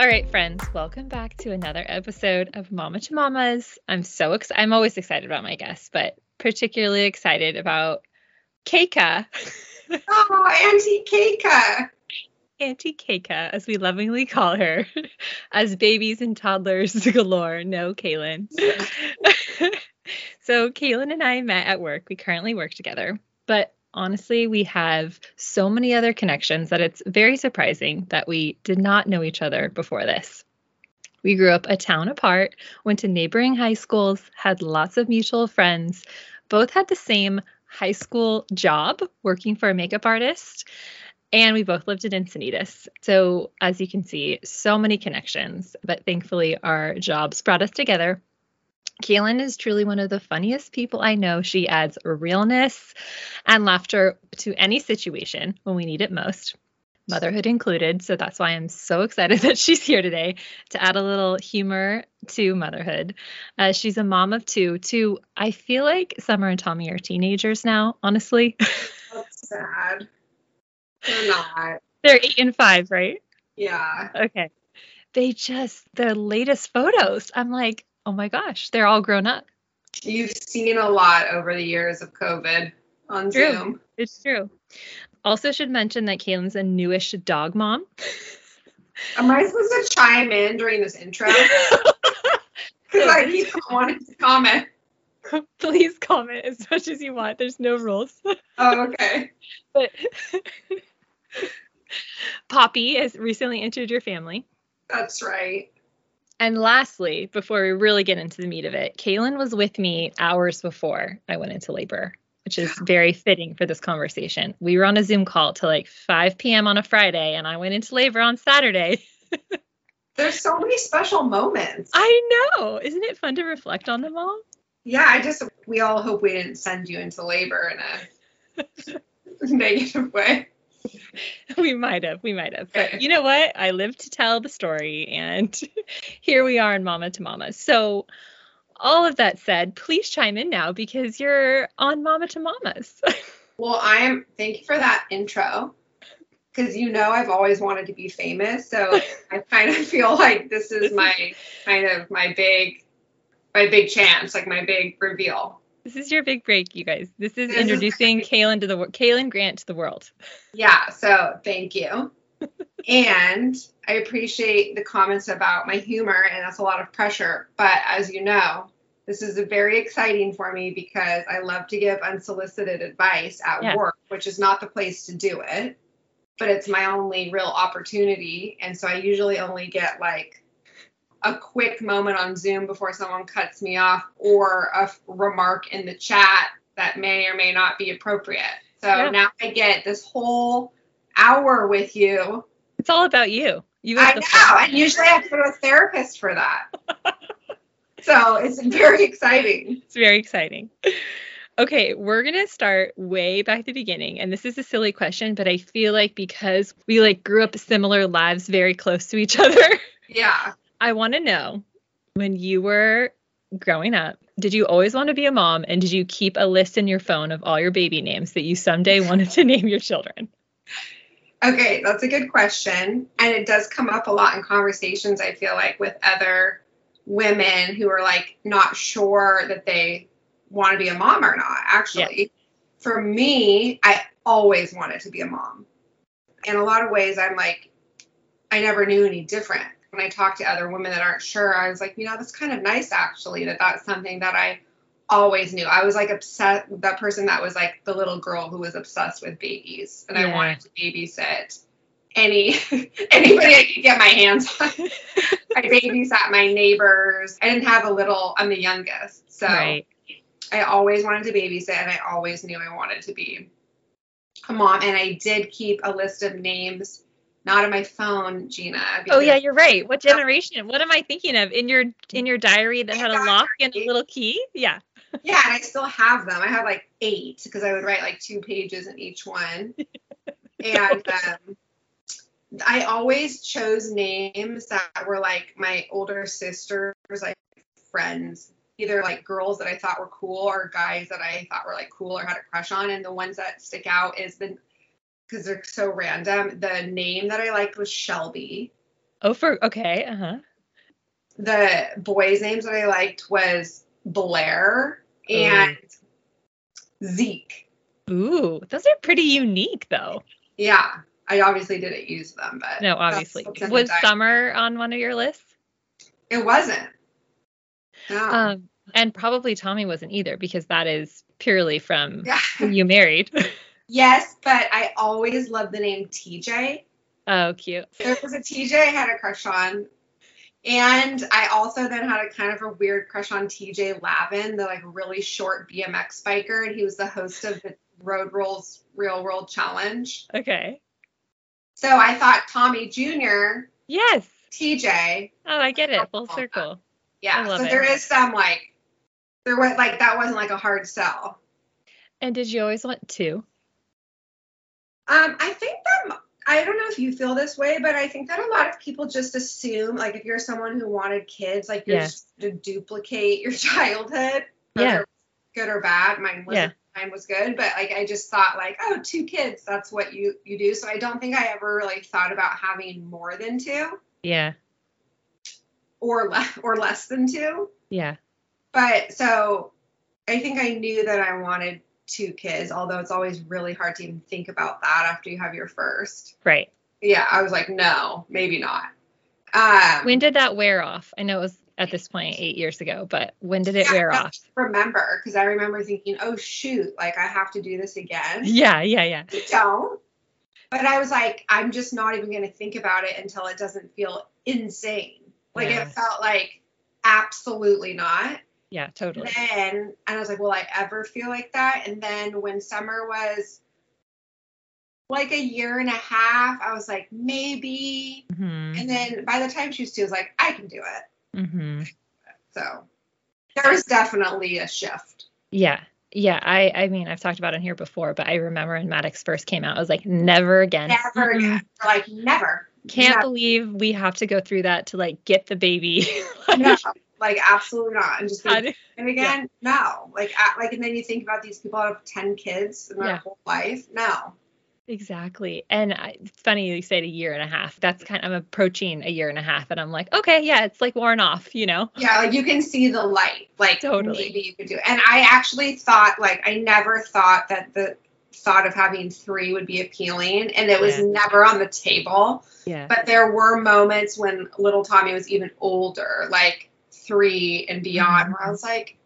All right, friends, welcome back to another episode of Mama to Mamas. I'm so excited. I'm always excited about my guests, but particularly excited about Keika. oh, Auntie Keika. Auntie Keika, as we lovingly call her, as babies and toddlers galore. No, Kaylan. so, Kaylan and I met at work. We currently work together, but honestly, we have so many other connections that it's very surprising that we did not know each other before this. We grew up a town apart, went to neighboring high schools, had lots of mutual friends, both had the same high school job working for a makeup artist, and we both lived in Encinitas. So, as you can see, so many connections, but thankfully, our jobs brought us together Kaylan is truly one of the funniest people I know. She adds realness and laughter to any situation when we need it most, motherhood included. So that's why I'm so excited that she's here today to add a little humor to motherhood. Uh, she's a mom of two. Two, I feel like Summer and Tommy are teenagers now, honestly. That's sad. They're not. They're eight and five, right? Yeah. Okay. They just, the latest photos, I'm like, oh my gosh, they're all grown up. You've seen a lot over the years of COVID on true. Zoom. It's true. Also, should mention that Kaylan's a newish dog mom. Am I supposed to chime in during this intro? Because I keep wanting to comment. Please comment as much as you want. There's no rules. Oh, okay. but Poppy has recently entered your family. That's right. And lastly, before we really get into the meat of it, Kaylan was with me hours before I went into labor, which is very fitting for this conversation. We were on a Zoom call till like 5 p.m. on a Friday, and I went into labor on Saturday. There's so many special moments. I know. Isn't it fun to reflect on them all? Yeah, I just, we all hope we didn't send you into labor in a negative way. we might have, we might have. But you know what? I live to tell the story, and here we are in Mama to Mama. So, all of that said, please chime in now because you're on Mama to Mamas. well, I am. Thank you for that intro. Because you know I've always wanted to be famous, so I kind of feel like this is my kind of my big, my big chance, like my big reveal. This is your big break, you guys. This is this introducing is Kaylan to the. Kaylan Grant to the world. Yeah. So thank you. and I appreciate the comments about my humor, and that's a lot of pressure. But as you know, this is very exciting for me because I love to give unsolicited advice at yeah. work, which is not the place to do it, but it's my only real opportunity. And so I usually only get like a quick moment on Zoom before someone cuts me off or a remark in the chat that may or may not be appropriate. So yeah. now I get this whole hour with you. It's all about you. You I know, and usually I have to go to a therapist for that. so it's very exciting. It's very exciting. Okay, we're going to start way back at the beginning. And this is a silly question, but I feel like because we like grew up similar lives very close to each other. Yeah. I want to know when you were growing up, did you always want to be a mom and did you keep a list in your phone of all your baby names that you someday wanted to name your children? Okay, that's a good question. And it does come up a lot in conversations, I feel like, with other women who are like not sure that they want to be a mom or not, actually. Yeah. For me, I always wanted to be a mom. In a lot of ways, I'm like, I never knew any different when I talk to other women that aren't sure, I was like, you know, that's kind of nice actually that that's something that I always knew. I was like upset that person that was like the little girl who was obsessed with babies and yeah. I wanted to babysit any anybody I could get my hands on. I babysat my neighbors. I didn't have a little I'm the youngest. So right. I always wanted to babysit and I always knew I wanted to be a mom and I did keep a list of names not on my phone, Gina. Oh yeah, you're right. What generation? What am I thinking of? In your in your diary that had a lock and a little key? Yeah. yeah, and I still have them. I have like eight because I would write like two pages in each one. and um, I always chose names that were like my older sisters, like friends, either like girls that I thought were cool or guys that I thought were like cool or had a crush on. And the ones that stick out is the because they're so random. The name that I liked was Shelby. Oh, for okay. Uh huh. The boys' names that I liked was Blair and Zeke. Ooh, those are pretty unique, though. Yeah, I obviously didn't use them, but No, obviously. what's in the Was summer on one of your lists? It wasn't. No. Um, and probably Tommy wasn't either because that is purely from yeah. who you married. Yes, but I always loved the name TJ. oh, cute. There was a TJ I had a crush on. And I also then had a kind of a weird crush on TJ Lavin, the like really short BMX biker, and he was the host of the Road Rules Real World Challenge. Okay. So I thought Tommy Jr., Yes. TJ, Oh, I get it. Full circle. yeah. I love so it. there is some like there was like that wasn't like a hard sell. And did you always want two? Um, I think that I don't know if you feel this way, but I think that a lot of people just assume, like, if you're someone who wanted kids, like you're Yeah. just to duplicate your childhood, Yeah. good or bad. Mine was Yeah. mine was good, but like I just thought, like, oh, two kids, that's what you you do. So I don't think I ever really thought about having more than two Yeah. or less or less than two. Yeah. But so I think I knew that I wanted two kids, although it's always really hard to even think about that after you have your first. Right. yeah, I was like, no, maybe not. Um, When did that wear off? I know it was at this point eight years ago, but when did it yeah, wear I off? Remember, because I remember thinking, oh shoot, like I have to do this again. Yeah, yeah, yeah. You don't. But I was like, I'm just not even going to think about it until it doesn't feel insane. Like Yeah. it felt like absolutely not. Yeah, totally. Then, and I was like, will I ever feel like that? And then when summer was like a year and a half, I was like, maybe. hmm And then by the time she was two, I was like, I can do it. hmm So there was definitely a shift. Yeah. Yeah. I I mean, I've talked about it here before, but I remember when Maddox first came out, I was like, never again. Never again. Like never. Can't Never. believe we have to go through that to like get the baby. Like, No, like absolutely not. And just like, and again, no. Like at, like and then you think about these people have ten kids in their Yeah. whole life. No. exactly. And I, it's funny you said a year and a half. That's kind I'm approaching a year and a half, and I'm like, okay, yeah, it's like worn off, you know? Yeah, like you can see the light. Like Totally. maybe you could do it. And I actually thought like I never thought that the thought of having three would be appealing and it was Yeah. never on the table. Yeah. But there were moments when little Tommy was even older, like three and beyond, where I mm-hmm. was like,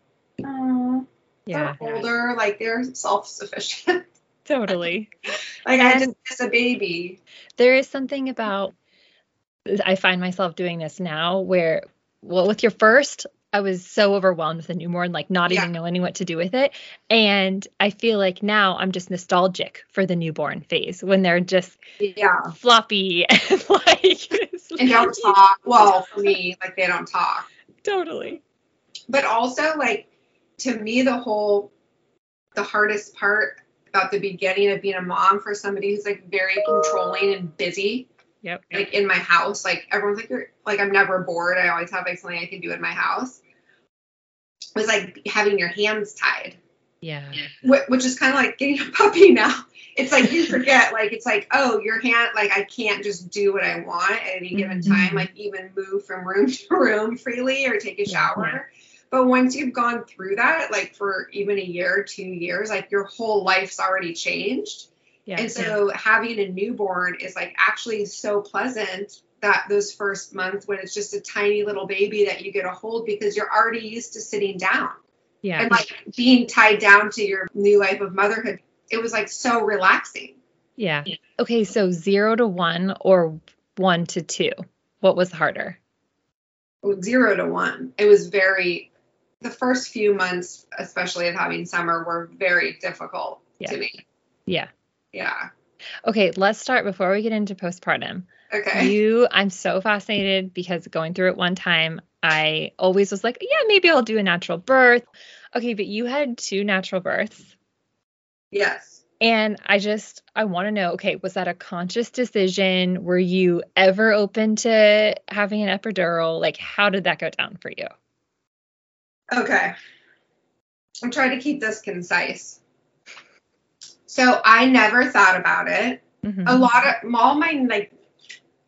oh, Yeah. they're older, like they're self sufficient. Totally. like I And- just miss a baby. there is something about I find myself doing this now where well with your first I was so overwhelmed with the newborn like not Yeah. even knowing what to do with it and I feel like now I'm just nostalgic for the newborn phase when they're just Yeah. floppy and like And don't talk. Well, for me, like they don't talk. Totally. But also like to me the whole the hardest part about the beginning of being a mom for somebody who's like very controlling and busy yep. like in my house like everyone's like you're like i'm never bored. I always have like something i can do in my house. Was like having your hands tied. Yeah. Which is kind of like getting a puppy now it's like you forget like it's like oh your hand like i can't just do what i want at any given Mhm. time like even move from room to room freely or take a Yeah, shower. but once you've gone through that like for even a year two years like your whole life's already changed. Yeah and so having a newborn is like actually so pleasant that those first months when it's just a tiny little baby that you get a hold because you're already used to sitting down. Yeah. And like being tied down to your new life of motherhood it was like so relaxing. Yeah. Okay so 0 to 1 or 1 to 2 what was harder? Oh, zero to one. It was very the first few months especially of having summer were very difficult Yeah. to me. Yeah. Yeah. Okay let's start before we get into postpartum. Okay. You, I'm so fascinated because going through it one time, I always was like, yeah, maybe I'll do a natural birth. Okay, but you had two natural births. Yes And I just, I want to know, okay, was that a conscious decision? Were you ever open to having an epidural? Like, how did that go down for you? okay i'm trying to keep this concise so i never thought about it Mhm. a lot of all my like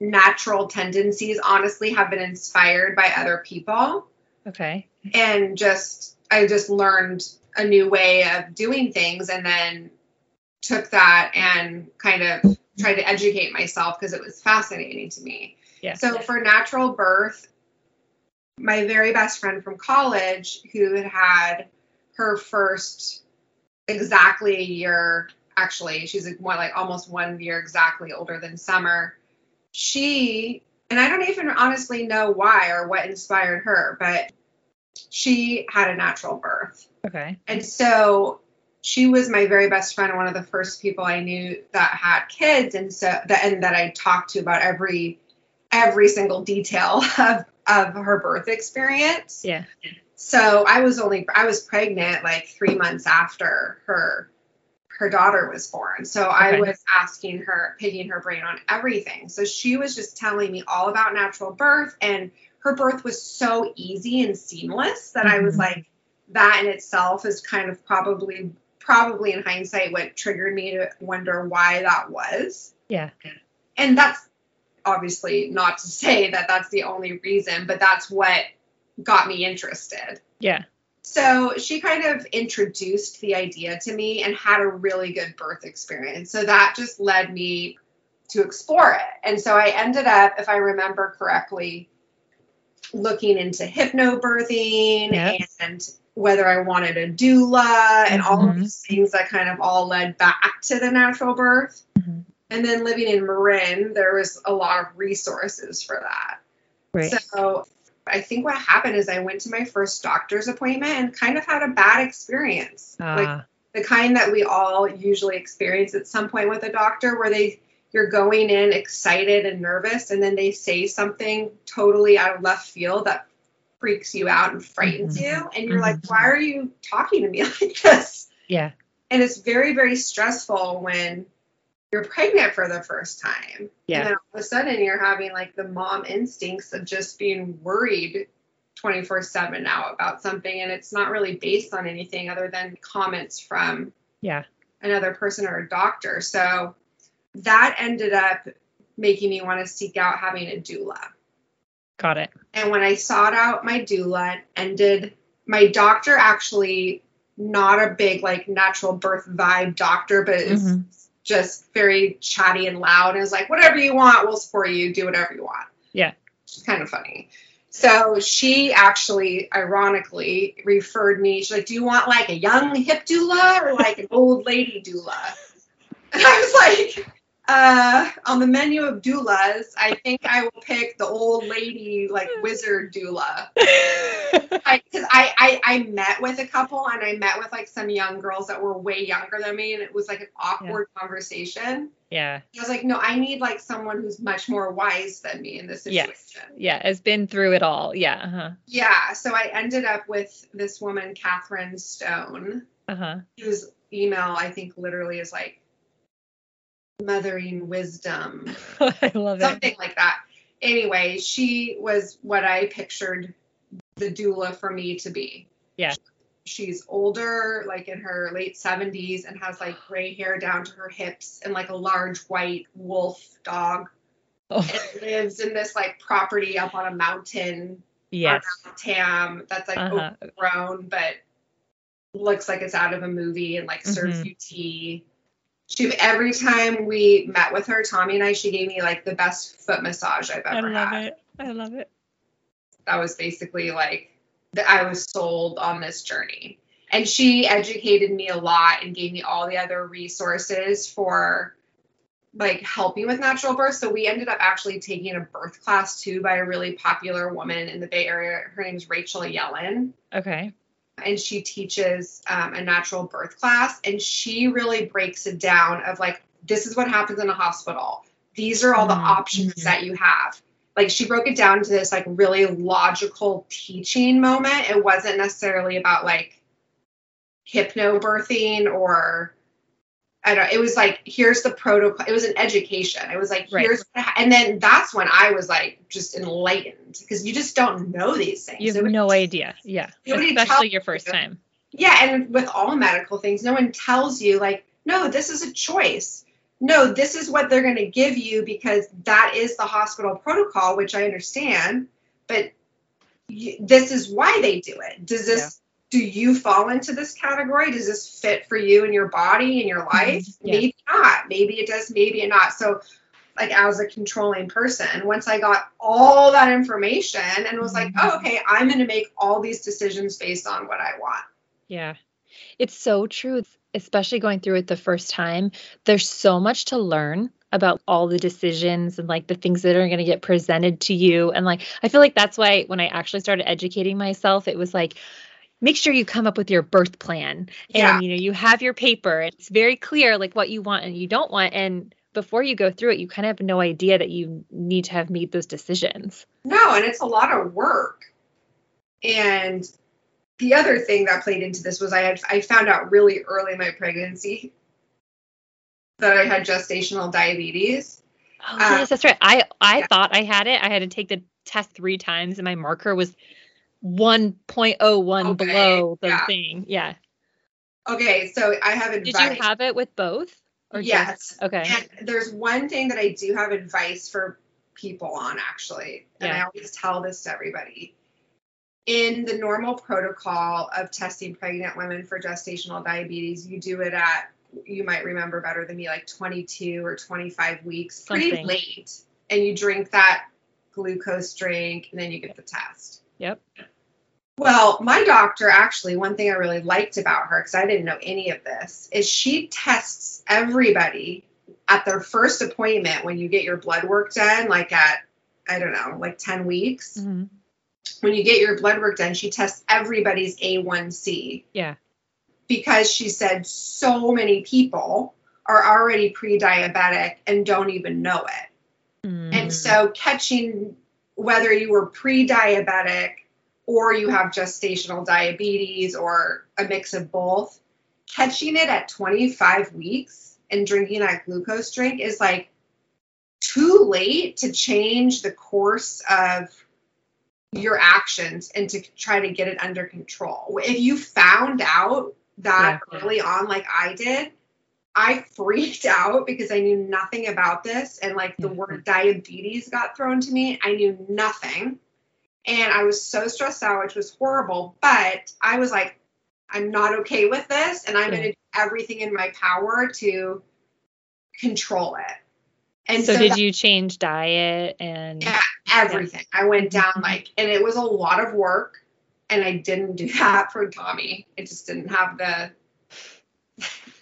natural tendencies honestly have been inspired by other people Okay. and just I just learned a new way of doing things and then took that and kind of tried to educate myself because it was fascinating to me. Yeah. So for natural birth, my very best friend from college who had had her first exactly a year actually she's like one like almost one year exactly older than summer she and i don't even honestly know why or what inspired her but she had a natural birth okay. and so she was my very best friend, one of the first people I knew that had kids, and so that and that I talked to about every every single detail of of her birth experience. Yeah. So I was only I was pregnant like three months after her her daughter was born. So I was asking her, picking her brain on everything. So she was just telling me all about natural birth and her birth was so easy and seamless that I was Mhm. like, that in itself is kind of probably probably in hindsight what triggered me to wonder why that was. Yeah. And that's obviously not to say that that's the only reason, but that's what got me interested. Yeah. So she kind of introduced the idea to me and had a really good birth experience. So that just led me to explore it. And so I ended up, if I remember correctly, looking into hypnobirthing Yep. and whether I wanted a doula and all of Mhm. these things that kind of all led back to the natural birth. Mhm. And then living in Marin, there was a lot of resources for that. Right. So I think what happened is I went to my first doctor's appointment and kind of had a bad experience. Like Ah. the kind that we all usually experience at some point with a doctor where they you're going in excited and nervous and then they say something totally out of left field that freaks you out and frightens Mhm. you and you're like Mhm. why are you talking to me like this yeah. and it's very very stressful when you're pregnant for the first time Yeah. and then all of a sudden you're having like the mom instincts of just being worried 24 7 now about something and it's not really based on anything other than comments from Yeah. another person or a doctor so that ended up making me want to seek out having a doula Got it. and when I sought out my doula, ended my doctor actually not a big like natural birth vibe doctor, but is Mhm. just very chatty and loud and is like, whatever you want, we'll support you, do whatever you want. Yeah. It's kind of funny. So she actually, ironically, referred me. She's like, "Do you want like a young hip doula or like an old lady doula?" And I was like, uh, "On the menu of doulas, I think I will pick the old lady like wizard doula." Because I, I I met with a couple and I met with like some young girls that were way younger than me, and it was like an awkward conversation. yeah. I was like, "No, I need like someone who's much more wise than me in this situation." Yes. Yeah. Has been through it all. Yeah. Uh-huh. Yeah, so I ended up with this woman, Catherine Stone, Uh-huh. whose email I think literally is like mothering wisdom, I love it. something like that. Anyway, she was what I pictured the doula for me to be. Yeah. She's older, like in her late 70s, and has like gray hair down to her hips and like a large white wolf dog. Oh, And lives in this like property up on a mountain yes. Tam that's like Uh-huh. overgrown, but looks like it's out of a movie and like serves Mhm. you tea. She every time we met with her, Tommy and I, she gave me like the best foot massage I've ever had. I love had. it. I love it. That was basically like that I was sold on this journey. And she educated me a lot and gave me all the other resources for like helping with natural birth. So we ended up actually taking a birth class too by a really popular woman in the Bay Area. Her name's Rachel Yellen. Okay. And she teaches um, a natural birth class and she really breaks it down of like this is what happens in a hospital these are all the Mhm. options Mhm. that you have like she broke it down to this like really logical teaching moment it wasn't necessarily about like hypnobirthing or I don't it was like here's the protocol it was an education it was like Right. here's what ha- and then that's when I was like just enlightened because you just don't know these things You have Nobody no idea. Yeah. Especially your first you. time. yeah, and with all medical things, no one tells you like, no, this is a choice. no, this is what they're going to give you because that is the hospital protocol, which I understand, but you, this is why they do it. Does this, yeah. Do you fall into this category? Does this fit for you and your body and your mm-hmm. life? Yeah. Maybe not. Maybe it does, maybe it not. So, like, as a controlling person, once I got all that information and was like, mm-hmm. oh, okay, I'm going to make all these decisions based on what I want. Yeah. It's so true especially going through it the first time, there's so much to learn about all the decisions and like the things that are going to get presented to you. And like, I feel like that's why when I actually started educating myself, it was like, make sure you come up with your birth plan and yeah. you know you have your paper it's very clear like what you want and you don't want and before you go through it you kind of have no idea that you need to have made those decisions no and it's a lot of work and the other thing that played into this was I had I found out really early in my pregnancy that I had gestational diabetes. Oh, yes, that's right. I I yeah. thought I had it. I had to take the test three times, and my marker was 1.01 okay. below the yeah. thing. Yeah. Okay, so I have advice. Did you have it with both? Or yes. Just, okay. And there's one thing that I do have advice for people on actually, and yeah. I always tell this to everybody in the normal protocol of testing pregnant women for gestational diabetes, you do it at, you might remember better than me, like 22 or 25 weeks, pretty Something. late. And you drink that glucose drink and then you get the test. Yep. Well, my doctor actually, one thing I really liked about her, because I didn't know any of this, is she tests everybody at their first appointment when you get your blood work done, like at, I don't know, like 10 weeks. Mm-hmm when you get your blood work done, she tests everybody's A1C. Yeah. Because she said so many people are already pre diabetic and don't even know it. Mm. And so catching whether you were pre diabetic or you have gestational diabetes or a mix of both, catching it at 25 weeks and drinking that glucose drink is like too late to change the course of your actions and to try to get it under control. If you found out that yeah. early on, like I did, I freaked out because I knew nothing about this. And like the mm-hmm. word diabetes got thrown to me, I knew nothing. And I was so stressed out, which was horrible. But I was like, I'm not okay with this. And I'm yeah. going to do everything in my power to control it. And so, so did that, you change diet and yeah, everything. Yeah. I went down mm-hmm. like and it was a lot of work and I didn't do that for Tommy. I just didn't have the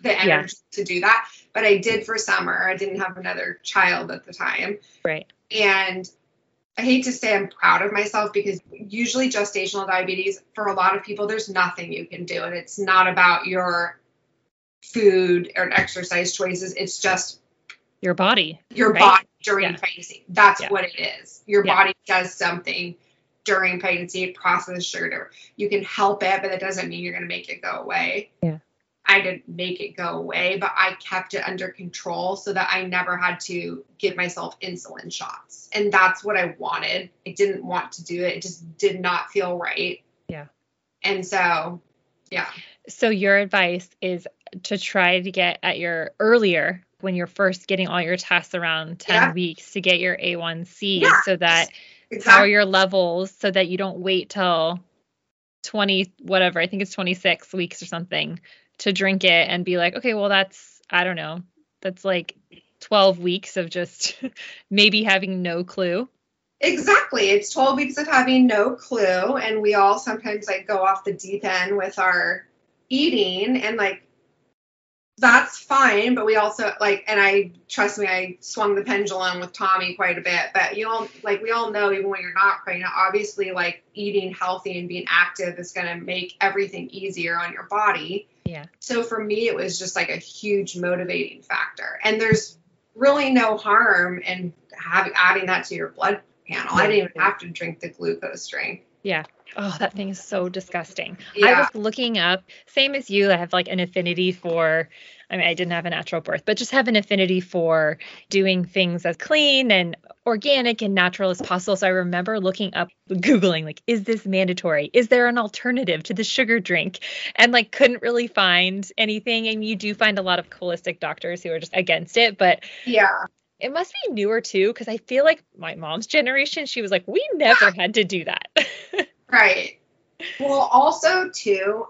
the energy yeah. to do that. But I did for summer. I didn't have another child at the time. Right. And I hate to say I'm proud of myself because usually gestational diabetes for a lot of people there's nothing you can do and it's not about your food or exercise choices. It's just your body. Your right? body during yeah. pregnancy. That's yeah. what it is. Your yeah. body does something during pregnancy, it processes sugar. You can help it, but that doesn't mean you're going to make it go away. Yeah. I didn't make it go away, but I kept it under control so that I never had to give myself insulin shots. And that's what I wanted. I didn't want to do it. It just did not feel right. Yeah. And so, yeah. So your advice is to try to get at your earlier when you're first getting all your tests around 10 yeah. weeks to get your A1C yeah. so that exactly. how are your levels so that you don't wait till 20 whatever, I think it's 26 weeks or something to drink it and be like, okay, well that's I don't know. That's like 12 weeks of just maybe having no clue. Exactly. It's 12 weeks of having no clue and we all sometimes like go off the deep end with our eating and like that's fine, but we also like, and I trust me, I swung the pendulum with Tommy quite a bit. But you all, like, we all know, even when you're not pregnant, obviously, like eating healthy and being active is going to make everything easier on your body. Yeah. So for me, it was just like a huge motivating factor. And there's really no harm in having adding that to your blood panel. I didn't even have to drink the glucose drink. Yeah. Oh, that thing is so disgusting. I was looking up, same as you, I have like an affinity for, I mean, I didn't have a natural birth, but just have an affinity for doing things as clean and organic and natural as possible. So I remember looking up, Googling, like, is this mandatory? Is there an alternative to the sugar drink? And like, couldn't really find anything. And you do find a lot of holistic doctors who are just against it, but Yeah. it must be newer too, because I feel like my mom's generation, she was like, we never had to do that. Right. Well, also too,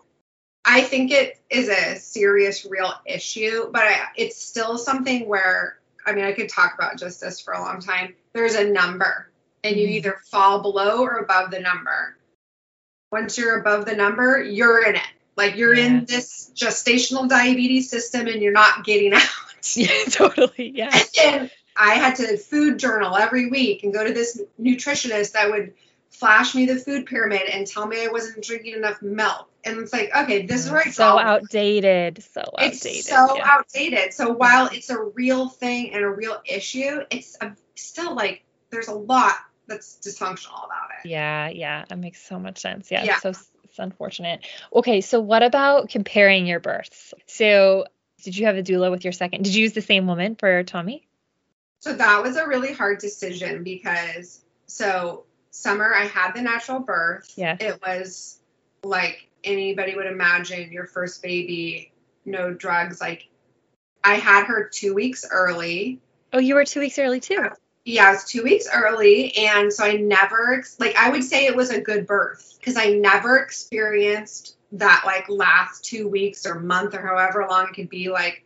I think it is a serious, real issue, but I, it's still something where I mean, I could talk about just this for a long time. There's a number, and you Mhm. either fall below or above the number. Once you're above the number, you're in it. Like you're Yeah. in this gestational diabetes system, and you're not getting out. yeah, totally. Yeah. and I had to food journal every week and go to this nutritionist that would flash me the food pyramid and tell me I wasn't drinking enough milk. And it's like, okay, this is mm, where I so outdated. So outdated. It's so yeah. outdated. So while it's a real thing and a real issue, it's a, still like there's a lot that's dysfunctional about it. Yeah, yeah, that makes so much sense. Yeah, Yeah. so it's unfortunate. Okay, so what about comparing your births? So, did you have a doula with your second? Did you use the same woman for Tommy? So that was a really hard decision because so summer I had the natural birth. Yeah. It was like anybody would imagine your first baby, no drugs. Like I had her two weeks early. Oh, you were two weeks early too. Yeah, it was two weeks early. And so I never, like, I would say it was a good birth because I never experienced that, like, last two weeks or month or however long it could be, like,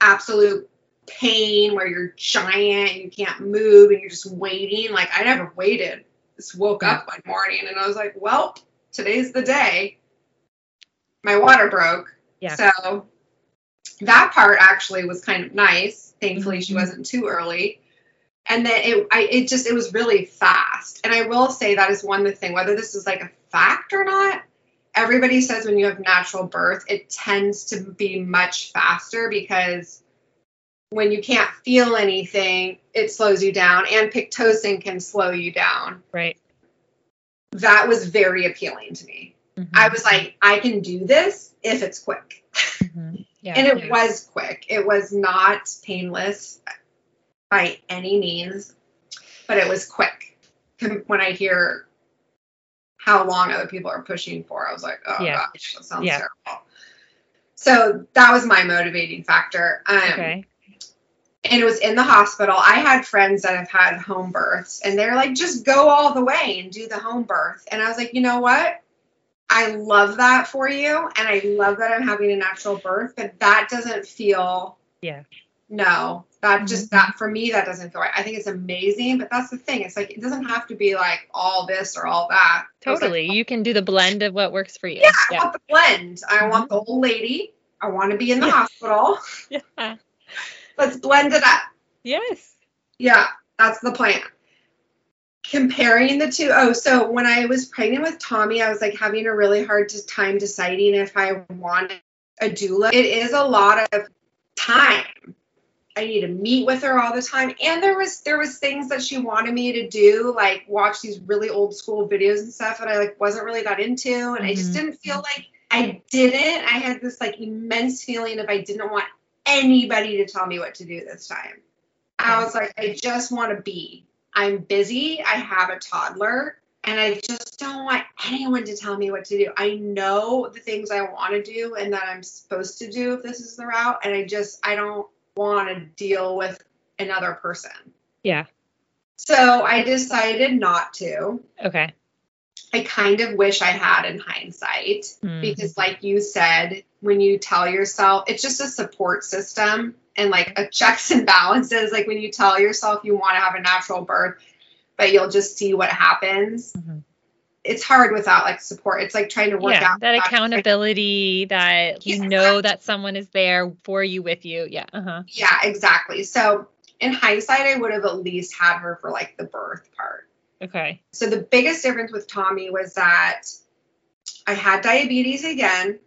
absolute pain where you're giant and you can't move and you're just waiting. Like, I never waited. Just woke up one morning and I was like, well, today's the day. My water broke. Yeah. So that part actually was kind of nice. Thankfully, she Mhm. wasn't too early. And then it, I, it just, it was really fast. And I will say that is one the thing, whether this is like a fact or not. Everybody says when you have natural birth, it tends to be much faster because when you can't feel anything, it slows you down, and Pitocin can slow you down. Right. That was very appealing to me. Mhm. I was like, I can do this if it's quick. Mhm. Yeah. and it yeah. was quick. It was not painless by any means, but it was quick. When I hear how long other people are pushing for, I was like, oh Yeah. gosh, that sounds Yeah. terrible. So that was my motivating factor. Um, Okay. And it was in the hospital. I had friends that have had home births, and they're like, just go all the way and do the home birth. And I was like, you know what? I love that for you, and I love that I'm having a natural birth, but that doesn't feel. Yeah. No, that Mhm. just that for me that doesn't feel right. I think it's amazing, but that's the thing. It's like it doesn't have to be like all this or all that. Was like, Totally. You can do the blend of what works for you. yeah, I want the blend. I want Mm-hmm. the old lady. I want to be in the Yeah. hospital. Yeah. Let's blend it up. Yes. Yeah, that's the plan. Comparing the two, oh, so when I was pregnant with Tommy, I was like having a really hard time deciding if I wanted a doula. It is a lot of time. I need to meet with her all the time, and there was there was things that she wanted me to do, like watch these really old school videos and stuff that I like wasn't really that into, and I just Mhm. didn't feel like I didn't. I had this like immense feeling of I didn't want anybody to tell me what to do this time. I was like, I just want to be. I'm busy. I have a toddler, and I just don't want anyone to tell me what to do. I know the things I want to do and that I'm supposed to do if this is the route, and I just I don't want to deal with another person. Yeah. So I decided not to. Okay. I kind of wish I had in hindsight Mm. because like you said when you tell yourself it's just a support system and like a checks and balances like when you tell yourself you want to have a natural birth but you'll just see what happens Mhm. it's hard without like support it's like trying to work yeah, out that accountability that you Yeah, know that someone is there for you with you. Yeah. Uh-huh. yeah exactly so in hindsight i would have at least had her for like the birth part Okay. so the biggest difference with Tommy was that I had diabetes again.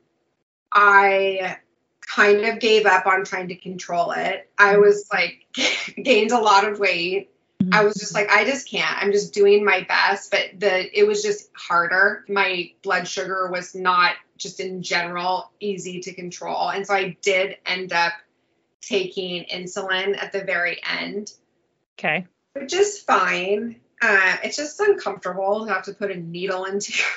I kind of gave up on trying to control it. I was like gained a lot of weight. I was just like, I just can't. I'm just doing my best, but the it was just harder. My blood sugar was not just in general easy to control, and so I did end up taking insulin at the very end, Okay. which is fine. Uh, it's just uncomfortable to have to put a needle into your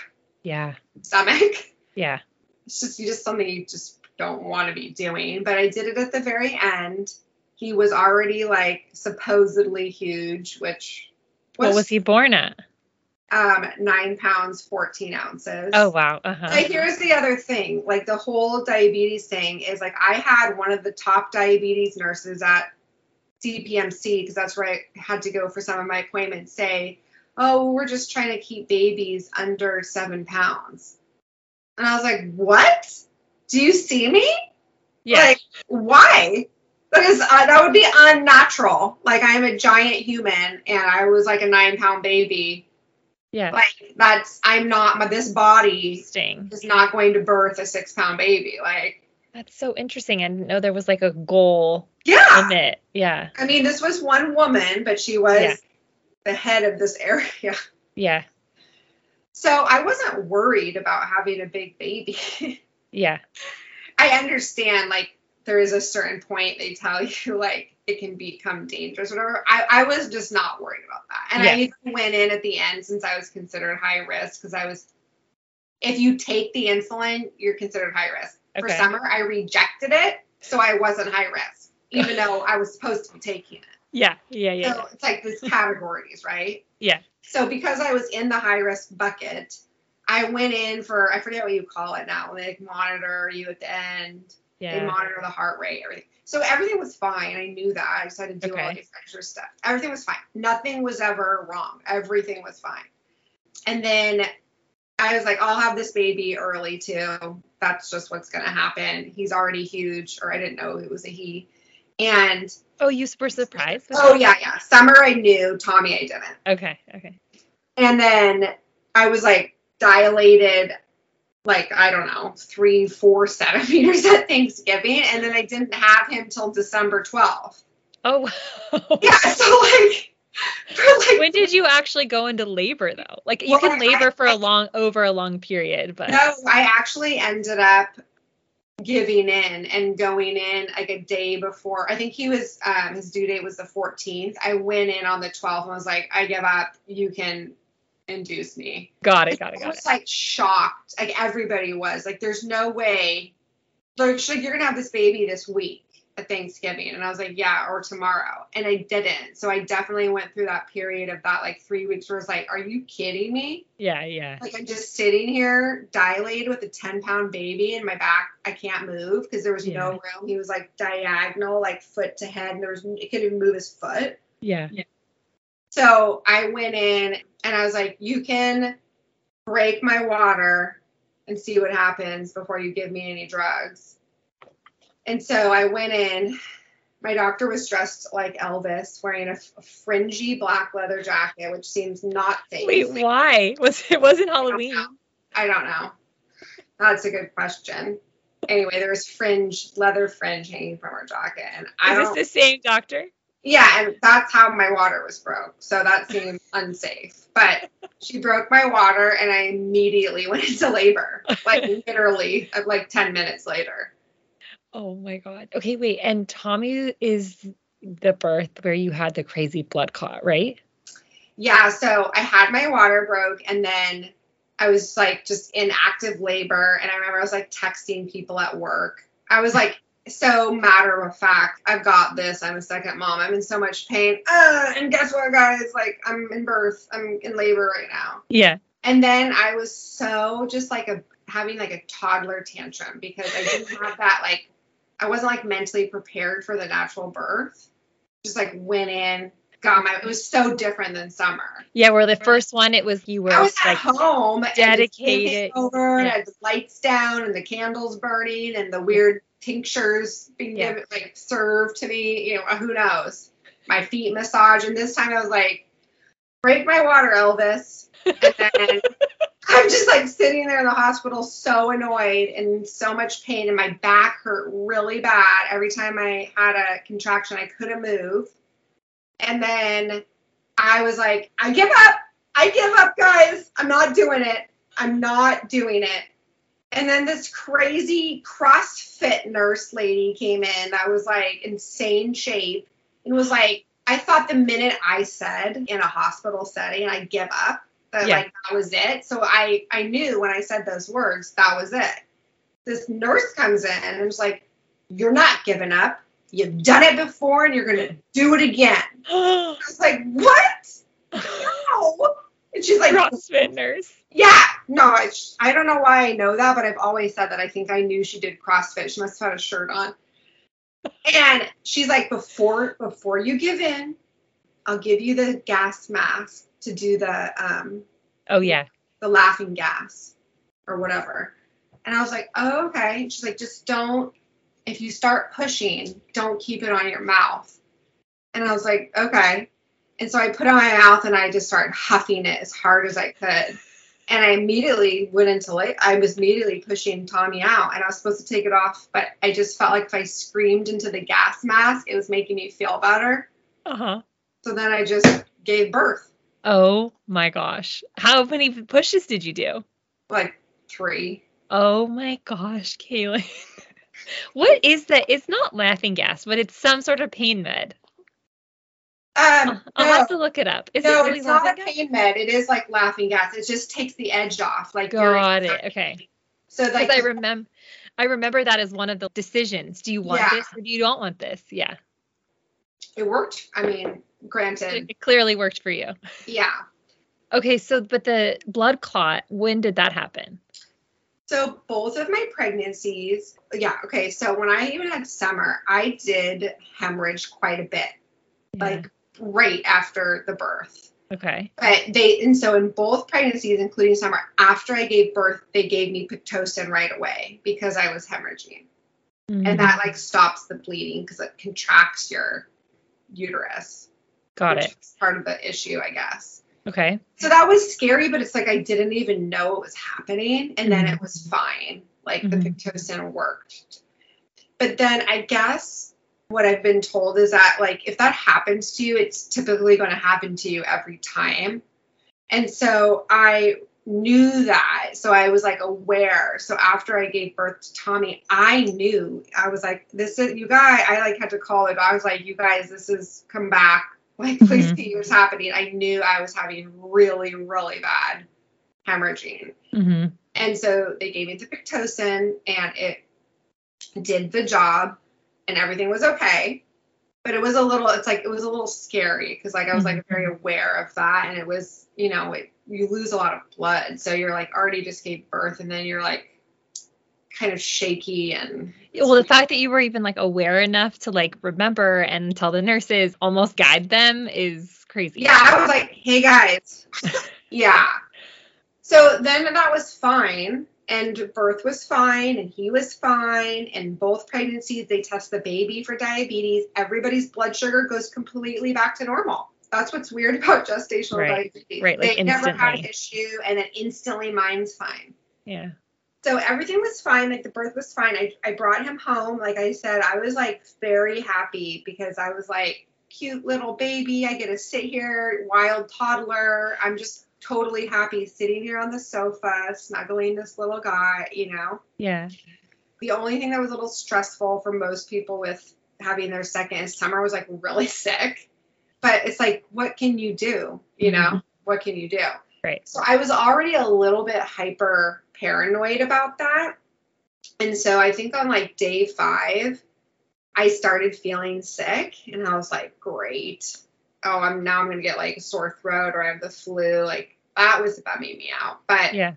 Yeah. stomach. Yeah. It's just just something you just don't want to be doing. But I did it at the very end. He was already like supposedly huge, which What was he born at? um nine pounds, 14 ounces. Oh wow. Uh But here's the other thing like the whole diabetes thing is like I had one of the top diabetes nurses at CPMC because that's where I had to go for some of my appointments say, Oh, we're just trying to keep babies under seven pounds. And I was like, What? Do you see me? Yeah. Like, why? Because uh, that would be unnatural. Like, I'm a giant human and I was like a nine pound baby. yeah. Like, that's, I'm not, but this body is not going to birth a six pound baby. Like, That's so interesting. I didn't know there was like a goal yeah. limit. Yeah. I mean, this was one woman, but she was Yeah. the head of this area. Yeah. So I wasn't worried about having a big baby. Yeah. I understand, like, there is a certain point they tell you, like, it can become dangerous, whatever. I, I was just not worried about that. And I even went in at the end since I was considered high risk because I was, if you take the insulin, you're considered high risk. For summer, I rejected it, so I wasn't high risk, even though I was supposed to be taking it. Yeah. Yeah. Yeah. So it's like these categories, right? Yeah. So because I was in the high risk bucket, I went in for I forget what you call it now. They like monitor you at the end. Yeah. They monitor the heart rate, everything. So everything was fine. I knew that. I just had to do all Okay. these extra stuff. Everything was fine. Nothing was ever wrong. Everything was fine. And then I was like, I'll have this baby early too. That's just what's gonna happen. He's already huge, or I didn't know it was a he. And Oh, you were surprised? oh yeah, yeah. Summer I knew, Tommy I didn't. Okay. Okay. And then I was like dilated, like, I don't know, three, four centimeters at Thanksgiving. And then I didn't have him till December 12th. Oh. wow. Yeah. So, like, like, when did you actually go into labor though? Like you Well, can I- labor for a long over a long period, but no, I actually ended up giving in and going in like a day before. I think he was, um, his due date was the 14th. I went in on the 12th and was like, I give up. You can induce me. got it, got it, I got was it. like shocked. Like everybody was. Like, there's no way. Like, like, you're gonna have this baby this week Thanksgiving. And I was like, yeah, or tomorrow. And I didn't. So I definitely went through that period of that like three weeks where it's like, are you kidding me? Yeah, yeah. Like I'm just sitting here dilated with a 10 pound baby in my back. I can't move because there was Yeah. no room. He was like diagonal, like foot to head, and there was it couldn't even move his foot. Yeah. So I went in and I was like, you can break my water and see what happens before you give me any drugs. And so I went in. My doctor was dressed like Elvis, wearing a, fringy black leather jacket, which seems not safe. Wait, why? Was it wasn't Halloween? I don't know. That's a good question. Anyway, there was fringe, leather fringe hanging from her jacket, and I Is don't. this the same doctor? Yeah, and that's how my water was broke. So that seemed unsafe. But she broke my water and I immediately went into labor. Like literally uh, like 10 minutes later. Oh my god. Okay, wait. And Tommy is the birth where you had the crazy blood clot, right? Yeah, so I had my water broke and then I was like just in active labor and I remember I was like texting people at work. I was like so matter of fact, I've got this. I'm a second mom. I'm in so much pain. Uh, and guess what, guys? Like I'm in birth. I'm in labor right now. Yeah. And then I was so just like a having like a toddler tantrum because I didn't have that like I wasn't like mentally prepared for the natural birth. Just like went in, got my it was so different than summer. Yeah, where the first one it was you were I was at like home dedicated- over and yeah. Had the lights down and the candles burning and the weird tinctures being Yeah. given like served to me, you know, who knows. My feet massage, and this time I was like, break my water, Elvis. And then I'm just like sitting there in the hospital so annoyed and so much pain and my back hurt really bad every time I had a contraction I couldn't move. And then I was like, I give up. I give up, guys. I'm not doing it. I'm not doing it. And then this crazy CrossFit nurse lady came in that was like insane shape and was like, I thought the minute I said in a hospital setting, I give up, that Yeah. like that was it. So I I knew when I said those words, that was it. This nurse comes in and was like, You're not giving up. You've done it before and you're gonna do it again. I was like, What? No. And she's like, CrossFit nurse. yeah, no, I, I don't know why I know that, but I've always said that. I think I knew she did CrossFit. She must have had a shirt on. And she's like, before before you give in, I'll give you the gas mask to do the um Oh yeah. the laughing gas or whatever. And I was like, oh, okay. And she's like, just don't, if you start pushing, don't keep it on your mouth. And I was like, okay. And so I put it on my mouth and I just started huffing it as hard as I could. And I immediately went into like, I was immediately pushing Tommy out and I was supposed to take it off, but I just felt like if I screamed into the gas mask, it was making me feel better. Uh huh. So then I just gave birth, Oh my gosh. How many pushes did you do? like three. Oh my gosh, Kaylan. what is that? It's not laughing gas, but it's some sort of pain med. Um, I'll no. have to look it up. Is no, it really it's not a gas? pain med. It is like laughing gas. It just takes the edge off. Like Got it. Okay. So Because like I remember, I remember that as one of the decisions. Do you want Yeah. this or do you don't want this? Yeah. it worked. I mean, granted, it clearly worked for you. yeah. Okay. So, but the blood clot, when did that happen? So both of my pregnancies, yeah. Okay. So when I even had summer, I did hemorrhage quite a bit, like right after the birth. okay. But they and so in both pregnancies, including summer, after I gave birth, they gave me Pitocin right away because I was hemorrhaging. Mhm. and that like stops the bleeding because it contracts your uterus. Got it. part of the issue, I guess. Okay. So that was scary, but it's like I didn't even know it was happening, and then Mhm. it was fine. Like the Mhm. Pitocin worked. But then I guess what I've been told is that like if that happens to you, it's typically going to happen to you every time. And so I knew that. So I was like aware. So after I gave birth to Tommy, I knew. I was like, this is you guys, I like had to call it. I was like, you guys, this is come back. Like, please Mhm. see what's happening. I knew I was having really, really bad hemorrhaging. hmm And so they gave me the Pitocin and it did the job and everything was okay. But it was a little, it's like, it was a little scary because like I was like very aware of that. And it was, you know, it, you lose a lot of blood. So you're like already just gave birth and then you're like kind of shaky and Well, the fact that you were even like aware enough to like remember and tell the nurses, almost guide them is crazy. Yeah, I was like, hey guys. yeah. So then that was fine. And birth was fine, and he was fine. And both pregnancies, they test the baby for diabetes. Everybody's blood sugar goes completely back to normal. That's what's weird about gestational Right. diabetes. Right, like they never had an issue, and then instantly mine's fine. Yeah. So everything was fine. Like the birth was fine. I, I brought him home. Like I said, I was like very happy because I was like, cute little baby. I get to sit here, wild toddler. I'm just totally happy sitting here on the sofa, snuggling this little guy, you know. Yeah. The only thing that was a little stressful for most people with having their second is summer was like really sick. But it's like, what can you do? You know, mm-hmm. what can you do? Right. So I was already a little bit hyper paranoid about that. And so I think on like day five, I started feeling sick and I was like, great. Oh, I'm now I'm gonna get like a sore throat or I have the flu. Like that was bumming me out. But Yeah.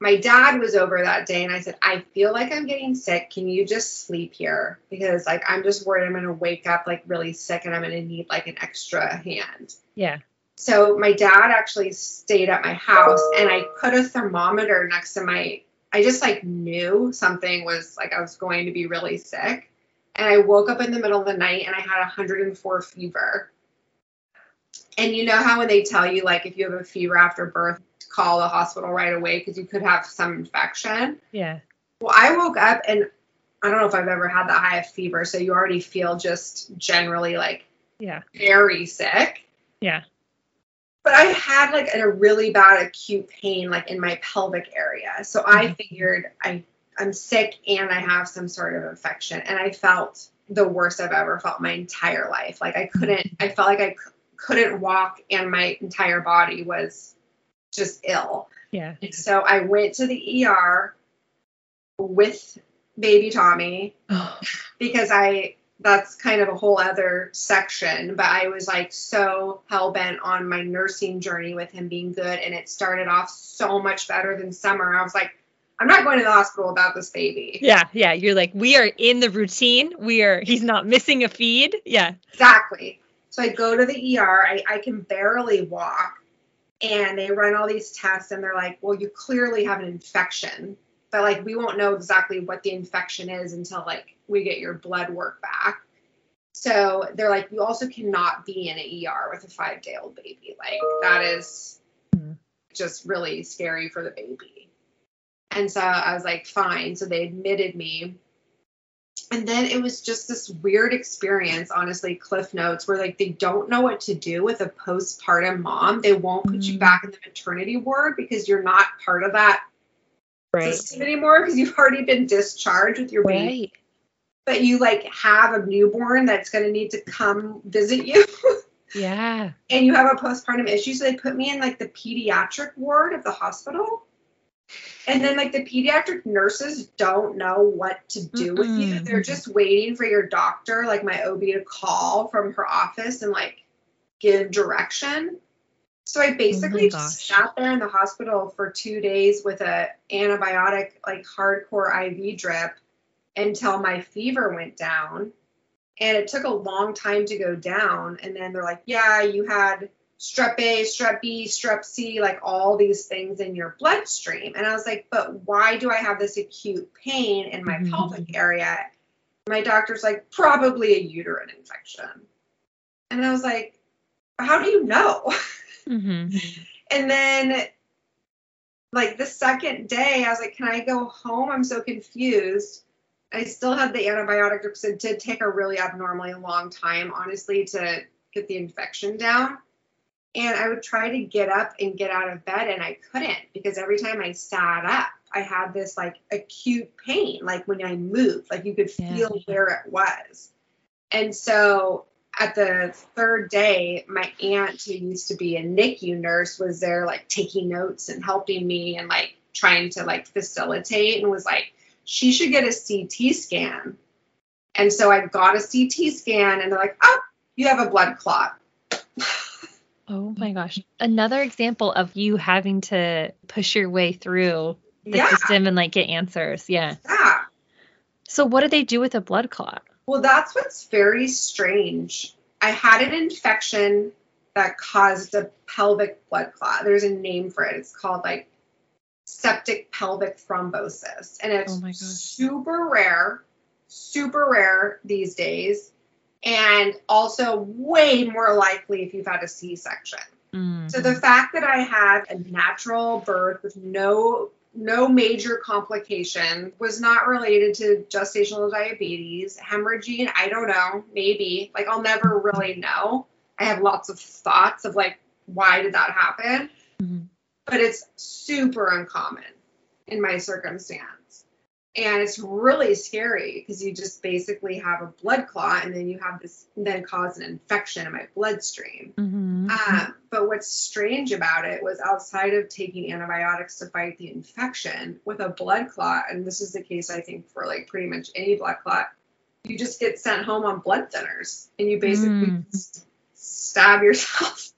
my dad was over that day and I said, I feel like I'm getting sick. Can you just sleep here? Because like I'm just worried I'm gonna wake up like really sick and I'm gonna need like an extra hand. Yeah. So my dad actually stayed at my house and I put a thermometer next to my I just like knew something was like I was going to be really sick. And I woke up in the middle of the night and I had 104 fever. And you know how when they tell you like if you have a fever after birth, call the hospital right away because you could have some infection. Yeah. Well, I woke up and I don't know if I've ever had that high of fever, so you already feel just generally like Yeah. very sick. Yeah. But I had like a really bad acute pain like in my pelvic area. So I Mhm. figured I I'm sick and I have some sort of infection and I felt the worst I've ever felt my entire life. Like I couldn't I felt like I c- couldn't walk and my entire body was just ill. Yeah. And so I went to the ER with baby Tommy Oh, because I that's kind of a whole other section, but I was like so hell bent on my nursing journey with him being good and it started off so much better than summer. I was like, I'm not going to the hospital about this baby. yeah. Yeah. You're like, we are in the routine. We are, he's not missing a feed. Yeah. Exactly. So I go to the ER, I, I can barely walk, and they run all these tests and they're like, Well, you clearly have an infection. But like we won't know exactly what the infection is until like we get your blood work back. So they're like, you also cannot be in an ER with a five day old baby. Like that is Mhm. just really scary for the baby. And so I was like, fine. So they admitted me. And then it was just this weird experience, honestly, Cliff Notes, where like they don't know what to do with a postpartum mom. They won't put you Mm. back in the maternity ward because you're not part of that Right. system anymore because you've already been discharged with your baby. Right. But you like have a newborn that's going to need to come visit you Yeah. and you have a postpartum issue. So they put me in like the pediatric ward of the hospital. And then like the pediatric nurses don't know what to do with you. They're just waiting for your doctor, like my OB to call from her office and like give direction. So I basically just sat there in the hospital for two days with a antibiotic, like hardcore IV drip until my fever went down. And it took a long time to go down. And then they're like, yeah, you had strep A, strep B, strep C, like all these things in your bloodstream. And I was like, but why do I have this acute pain in my Mhm. pelvic area? My doctor's like, probably a uterine infection. And I was like, how do you know? hmm And then, like the second day, I was like, "Can I go home? I'm so confused." I still had the antibiotic because it did take a really abnormally long time, honestly, to get the infection down. And I would try to get up and get out of bed, and I couldn't because every time I sat up, I had this like acute pain, like when I moved, like you could Yeah. feel where it was. And so at the third day, my aunt, who used to be a NICU nurse, was there like taking notes and helping me and like trying to like facilitate and was like, she should get a CT scan. And so I got a CT scan and they're like, oh, you have a blood clot. Oh my gosh. Another example of you having to push your way through the yeah. system and like get answers. Yeah. Yeah. So what do they do with a blood clot? Well, that's what's very strange. I had an infection that caused a pelvic blood clot. There's a name for it. It's called like septic pelvic thrombosis. And it's Oh super rare, super rare these days. And also way more likely if you've had a C section. Mm. So the fact that I had a natural birth with no no major complication was not related to gestational diabetes, hemorrhaging, I don't know, maybe. Like I'll never really know. I have lots of thoughts of like why did that happen? Mhm. But it's super uncommon in my circumstance. And it's really scary because you just basically have a blood clot and then you have this then cause an infection in my bloodstream. Mhm. Um, but what's strange about it was outside of taking antibiotics to fight the infection with a blood clot, and this is the case I think for like pretty much any blood clot, you just get sent home on blood thinners and you basically Mm. stab yourself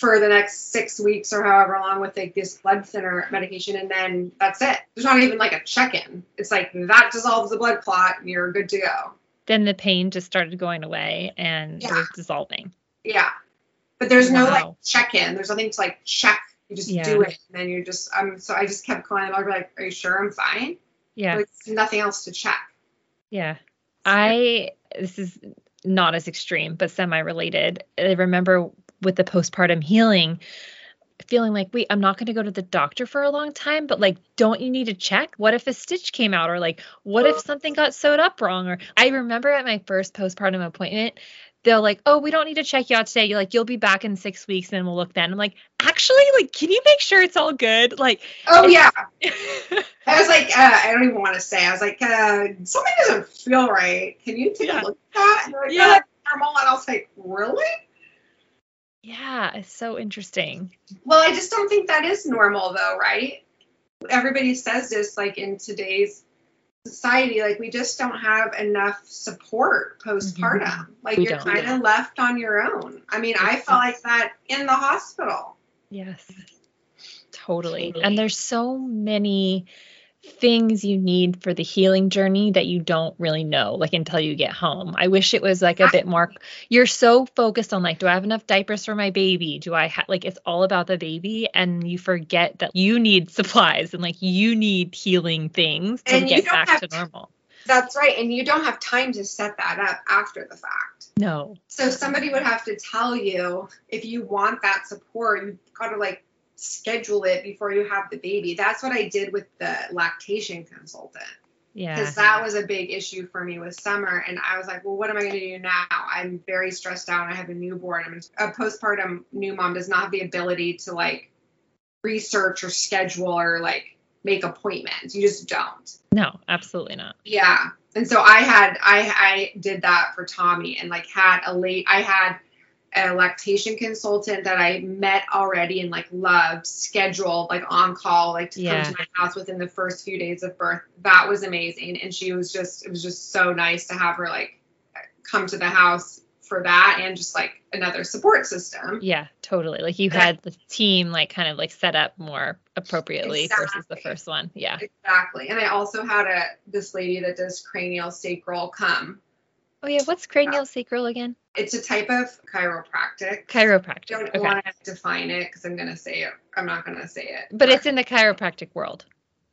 for the next six weeks or however long with like this blood thinner medication, and then that's it. There's not even like a check-in. It's like that dissolves the blood clot and you're good to go. Then the pain just started going away and it was dissolving. Yeah. But there's no like check in. There's nothing to like check. You just Yeah. do it. And then you're just, um, so I just kept calling them. I'd be like, are you sure I'm fine? Yeah. Like, nothing else to check. Yeah. I this is not as extreme, but semi-related. I remember with the postpartum healing, feeling like, wait, I'm not going to go to the doctor for a long time, but like, don't you need to check? What if a stitch came out, or like, what if something got sewed up wrong? Or I remember at my first postpartum appointment, they'll like, oh, we don't need to check you out today. You're like, you'll be back in six weeks, and then we'll look then. I'm like, actually, like, can you make sure it's all good? Like, Oh yeah. I was like, uh, I don't even want to say. I was like, uh, something doesn't feel right. Can you take Yeah. a look at that? And they're like, Yeah. that's normal. And I was like, really? Yeah, it's so interesting. Well, I just don't think that is normal though, right? Everybody says this like in today's society, like we just don't have enough support postpartum. Mm-hmm. Like We you're kind of left on your own. I mean, I felt like that in the hospital. Yes, totally. And there's so many things you need for the healing journey that you don't really know like until you get home. I wish it was like a ah. bit more you're so focused on like do I have enough diapers for my baby? Do I have like it's all about the baby and you forget that you need supplies and like you need healing things to And get back have to to- normal. That's right. And you don't have time to set that up after the fact. No. So somebody would have to tell you if you want that support, you've got to like schedule it before you have the baby. That's what I did with the lactation consultant Yeah. because that was a big issue for me with summer. And I was like, well, what am I going to do now? I'm very stressed out. I have a newborn. I'm a postpartum new mom does not have the ability to like research or schedule or like make appointments. You just don't. No, absolutely not. Yeah. And so I had I I did that for Tommy and like had a late I had a lactation consultant that I met already and like loved, scheduled like on call, like to Yeah. come to my house within the first few days of birth. That was amazing. And she was just it was just so nice to have her like come to the house for that and just like another support system. Yeah, totally. Like you had the team like kind of like set up more appropriately versus the first one. Yeah. Exactly. And I also had a this lady that does cranial sacral come. Oh yeah, what's cranial uh, sacral again? It's a type of chiropractic. Chiropractic. I don't Okay. want to define it because I'm gonna say it. I'm not gonna say it. But it's in the chiropractic world.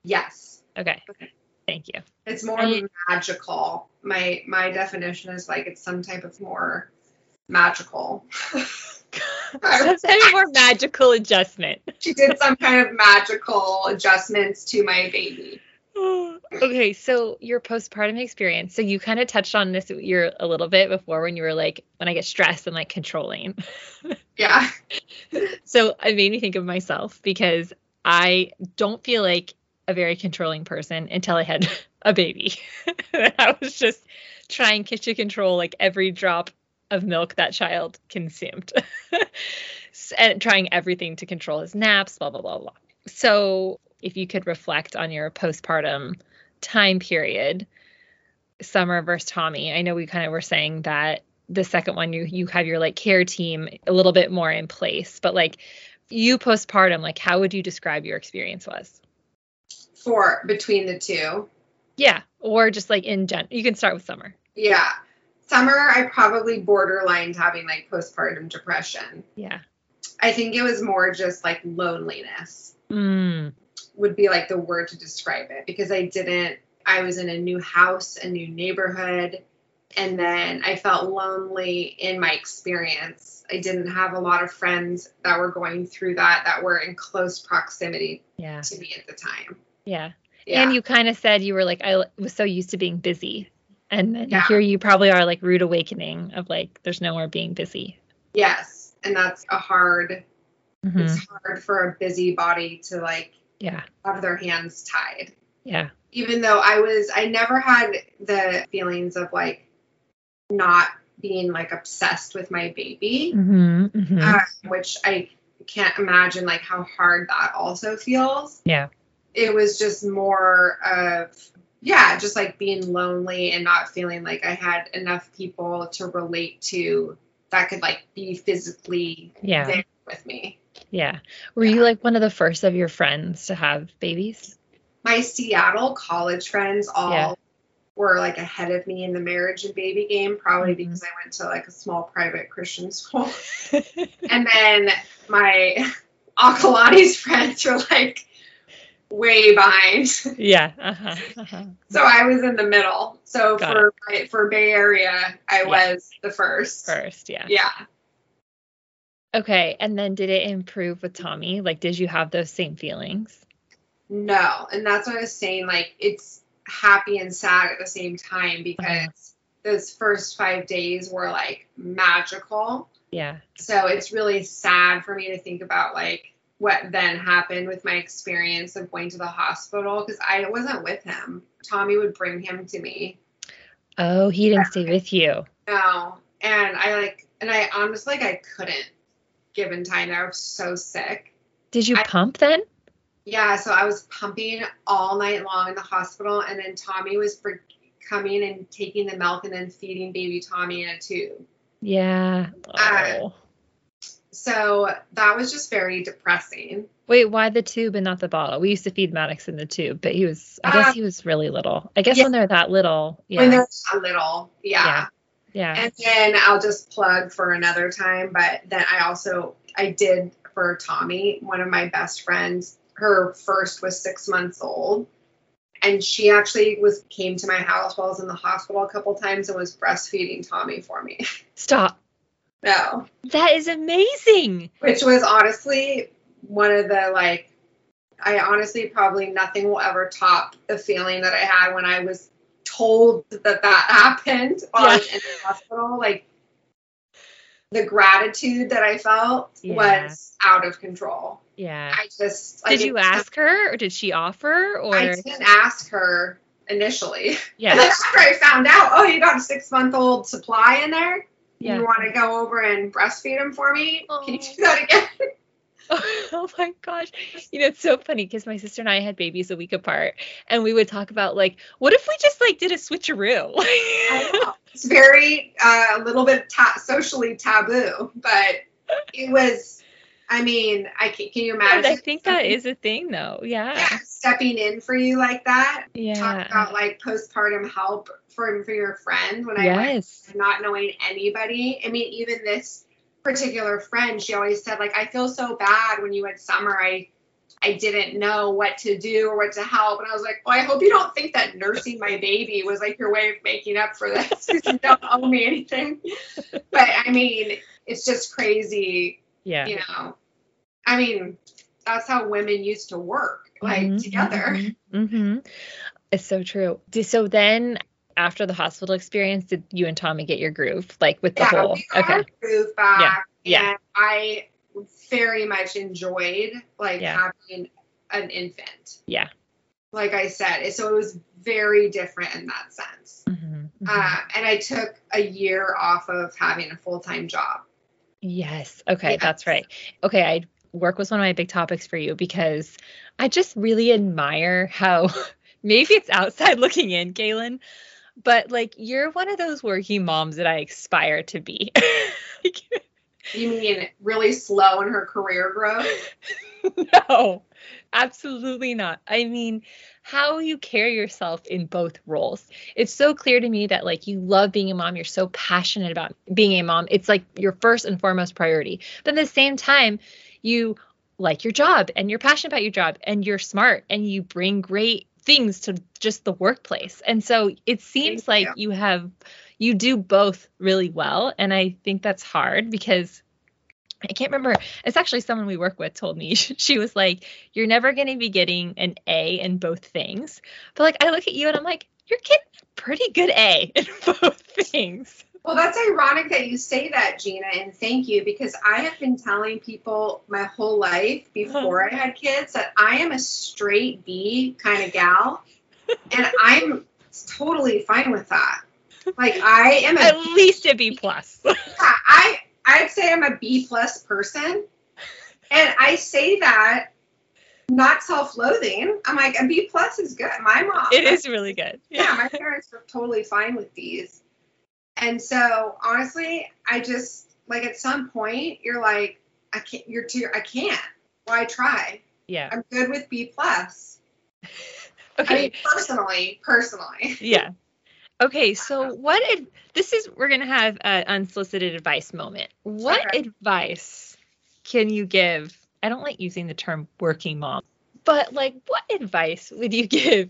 yes, Okay. Okay. Thank you. it's more you- magical. My my definition is like it's some type of more magical. A more magical adjustment. she did some kind of magical adjustments to my baby. okay, so your postpartum experience. So you kind of touched on this you're a little bit before when you were like, when I get stressed and like controlling. Yeah, So it made me think of myself because I don't feel like a very controlling person until I had a baby. I was just trying to control like every drop of milk that child consumed and trying everything to control his naps, blah, blah, blah, blah. So if you could reflect on your postpartum time period, Summer versus Tommy, I know we kind of were saying that the second one you you have your like care team a little bit more in place, but like you postpartum, like how would you describe your experience was? for between the two. Yeah, or just like in gen. You can start with Summer. Yeah, summer I probably borderline having like postpartum depression. Yeah. I think it was more just like loneliness. Mm, would be like the word to describe it because I didn't I was in a new house, a new neighborhood, and then I felt lonely in my experience. I didn't have a lot of friends that were going through that that were in close proximity yeah. to me at the time. Yeah. Yeah. And you kind of said you were like, I was so used to being busy. And then Yeah. here you probably are like rude awakening of like, there's no more being busy. yes, and that's a hard Mhm. it's hard for a busy body to like Yeah. have their hands tied. Yeah. even though I was, I never had the feelings of like not being like obsessed with my baby, hmm hmm uh, which I can't imagine like how hard that also feels. Yeah. It was just more of, yeah, just like being lonely and not feeling like I had enough people to relate to that could like be physically Yeah. there with me. Yeah. Were you like one of the first of your friends to have babies? my Seattle college friends all Yeah. were like ahead of me in the marriage and baby game, probably Mhm. because I went to like a small private Christian school. and then my Akalani's friends were like way behind. yeah. Uh-huh. Uh-huh. So I was in the middle. So Got for my, for Bay Area, I Yeah. was the first. First. Yeah. Yeah. Okay. And then did it improve with Tommy? Like, did you have those same feelings? No. And that's what I was saying. Like it's happy and sad at the same time because Uh-huh. those first five days were like magical. Yeah. So it's really sad for me to think about like what then happened with my experience of going to the hospital because I wasn't with him. Tommy would bring him to me. Oh, he didn't stay with you. No. And I like, and I honestly, like, I couldn't given time. I was so sick. Did you I- pump then? Yeah. So I was pumping all night long in the hospital. And then Tommy was for coming and taking the milk and then feeding baby Tommy in a tube. Yeah. Uh, Oh. So that was just very depressing. Wait, why the tube and not the bottle? We used to feed Maddox in the tube, but he was, I guess Uh, he was really little. I guess yeah. when they're that little, yeah. When they're a little. Yeah. yeah. Yeah. And then I'll just plug for another time, but then I also I did for Tommy, one of my best friends. Her first was six months old, and she actually was came to my house while I was in the hospital a couple times and was breastfeeding Tommy for me. Stop. no, That is amazing. which was honestly one of the like. I honestly probably nothing will ever top the feeling that I had when I was told that that happened while I was in the hospital. Like the gratitude that I felt Yeah. was out of control. Yeah. I just Did you ask her or did she offer or I didn't ask her initially. And yeah. then after I found out, oh, you got a six month old supply in there. Yeah. You want to go over and breastfeed him for me? Can you do that again? Oh my gosh. You know, it's so funny because my sister and I had babies a week apart and we would talk about like, what if we just like did a switcheroo? It's very uh, a little bit ta- socially taboo, but it was. I mean, I can, can you But imagine? I think that is a thing though. Yeah. yeah, stepping in for you like that. Talk Yeah. about like postpartum help for for your friend when I went not knowing anybody. I mean, even this particular friend, she always said like, I feel so bad when you had summer. I I didn't know what to do or what to help, and I was like, well, I hope you don't think that nursing my baby was like your way of making up for this because you don't owe me anything. But I mean, it's just crazy, Yeah. you know. I mean, that's how women used to work, like Mhm, together. mhm, mhm. It's so true. So then after the hospital experience, did you and Tommy get your groove? Like with the yeah, whole we got okay. groove back. yeah. And I very much enjoyed like Yeah. having an infant. Yeah. Like I said, so it was very different in that sense. Mhm, mhm. Uh, and I took a year off of having a full time job. Yes. Okay, that's right. Okay, I work was one of my big topics for you because I just really admire how maybe it's outside looking in, Kaylan, but like you're one of those working moms that I aspire to be. Like, You mean really slow in her career growth? no, absolutely not. I mean, how you carry yourself in both roles. It's so clear to me that like you love being a mom, you're so passionate about being a mom. It's like your first and foremost priority. But at the same time, you like your job and you're passionate about your job and you're smart and you bring great things to just the workplace. And so it seems Thank like you have you do both really well and I think that's hard because I can't remember. It's actually someone we work with told me. She was like, You're never going to be getting an A in both things. But like, I look at you and I'm like, You're getting a pretty good A in both things. Well, that's ironic that you say that, Gina, and thank you because I have been telling people my whole life before I had kids that I am a straight B kind of gal, and I'm totally fine with that. Like I am At a least a B plus. yeah, I I'd say I'm a B plus person, and I say that not self-loathing. I'm like a B plus is good. My mom, it is really good. yeah, my parents were totally fine with these. And so honestly, I just like at some point you're like, I can't you're too I can't. Why try? Yeah. I'm good with B plus. Okay. I mean personally, personally. yeah. Okay, so what ad- this is we're going to have an unsolicited advice moment. What Okay. advice can you give? I don't like using the term working mom, but like what advice would you give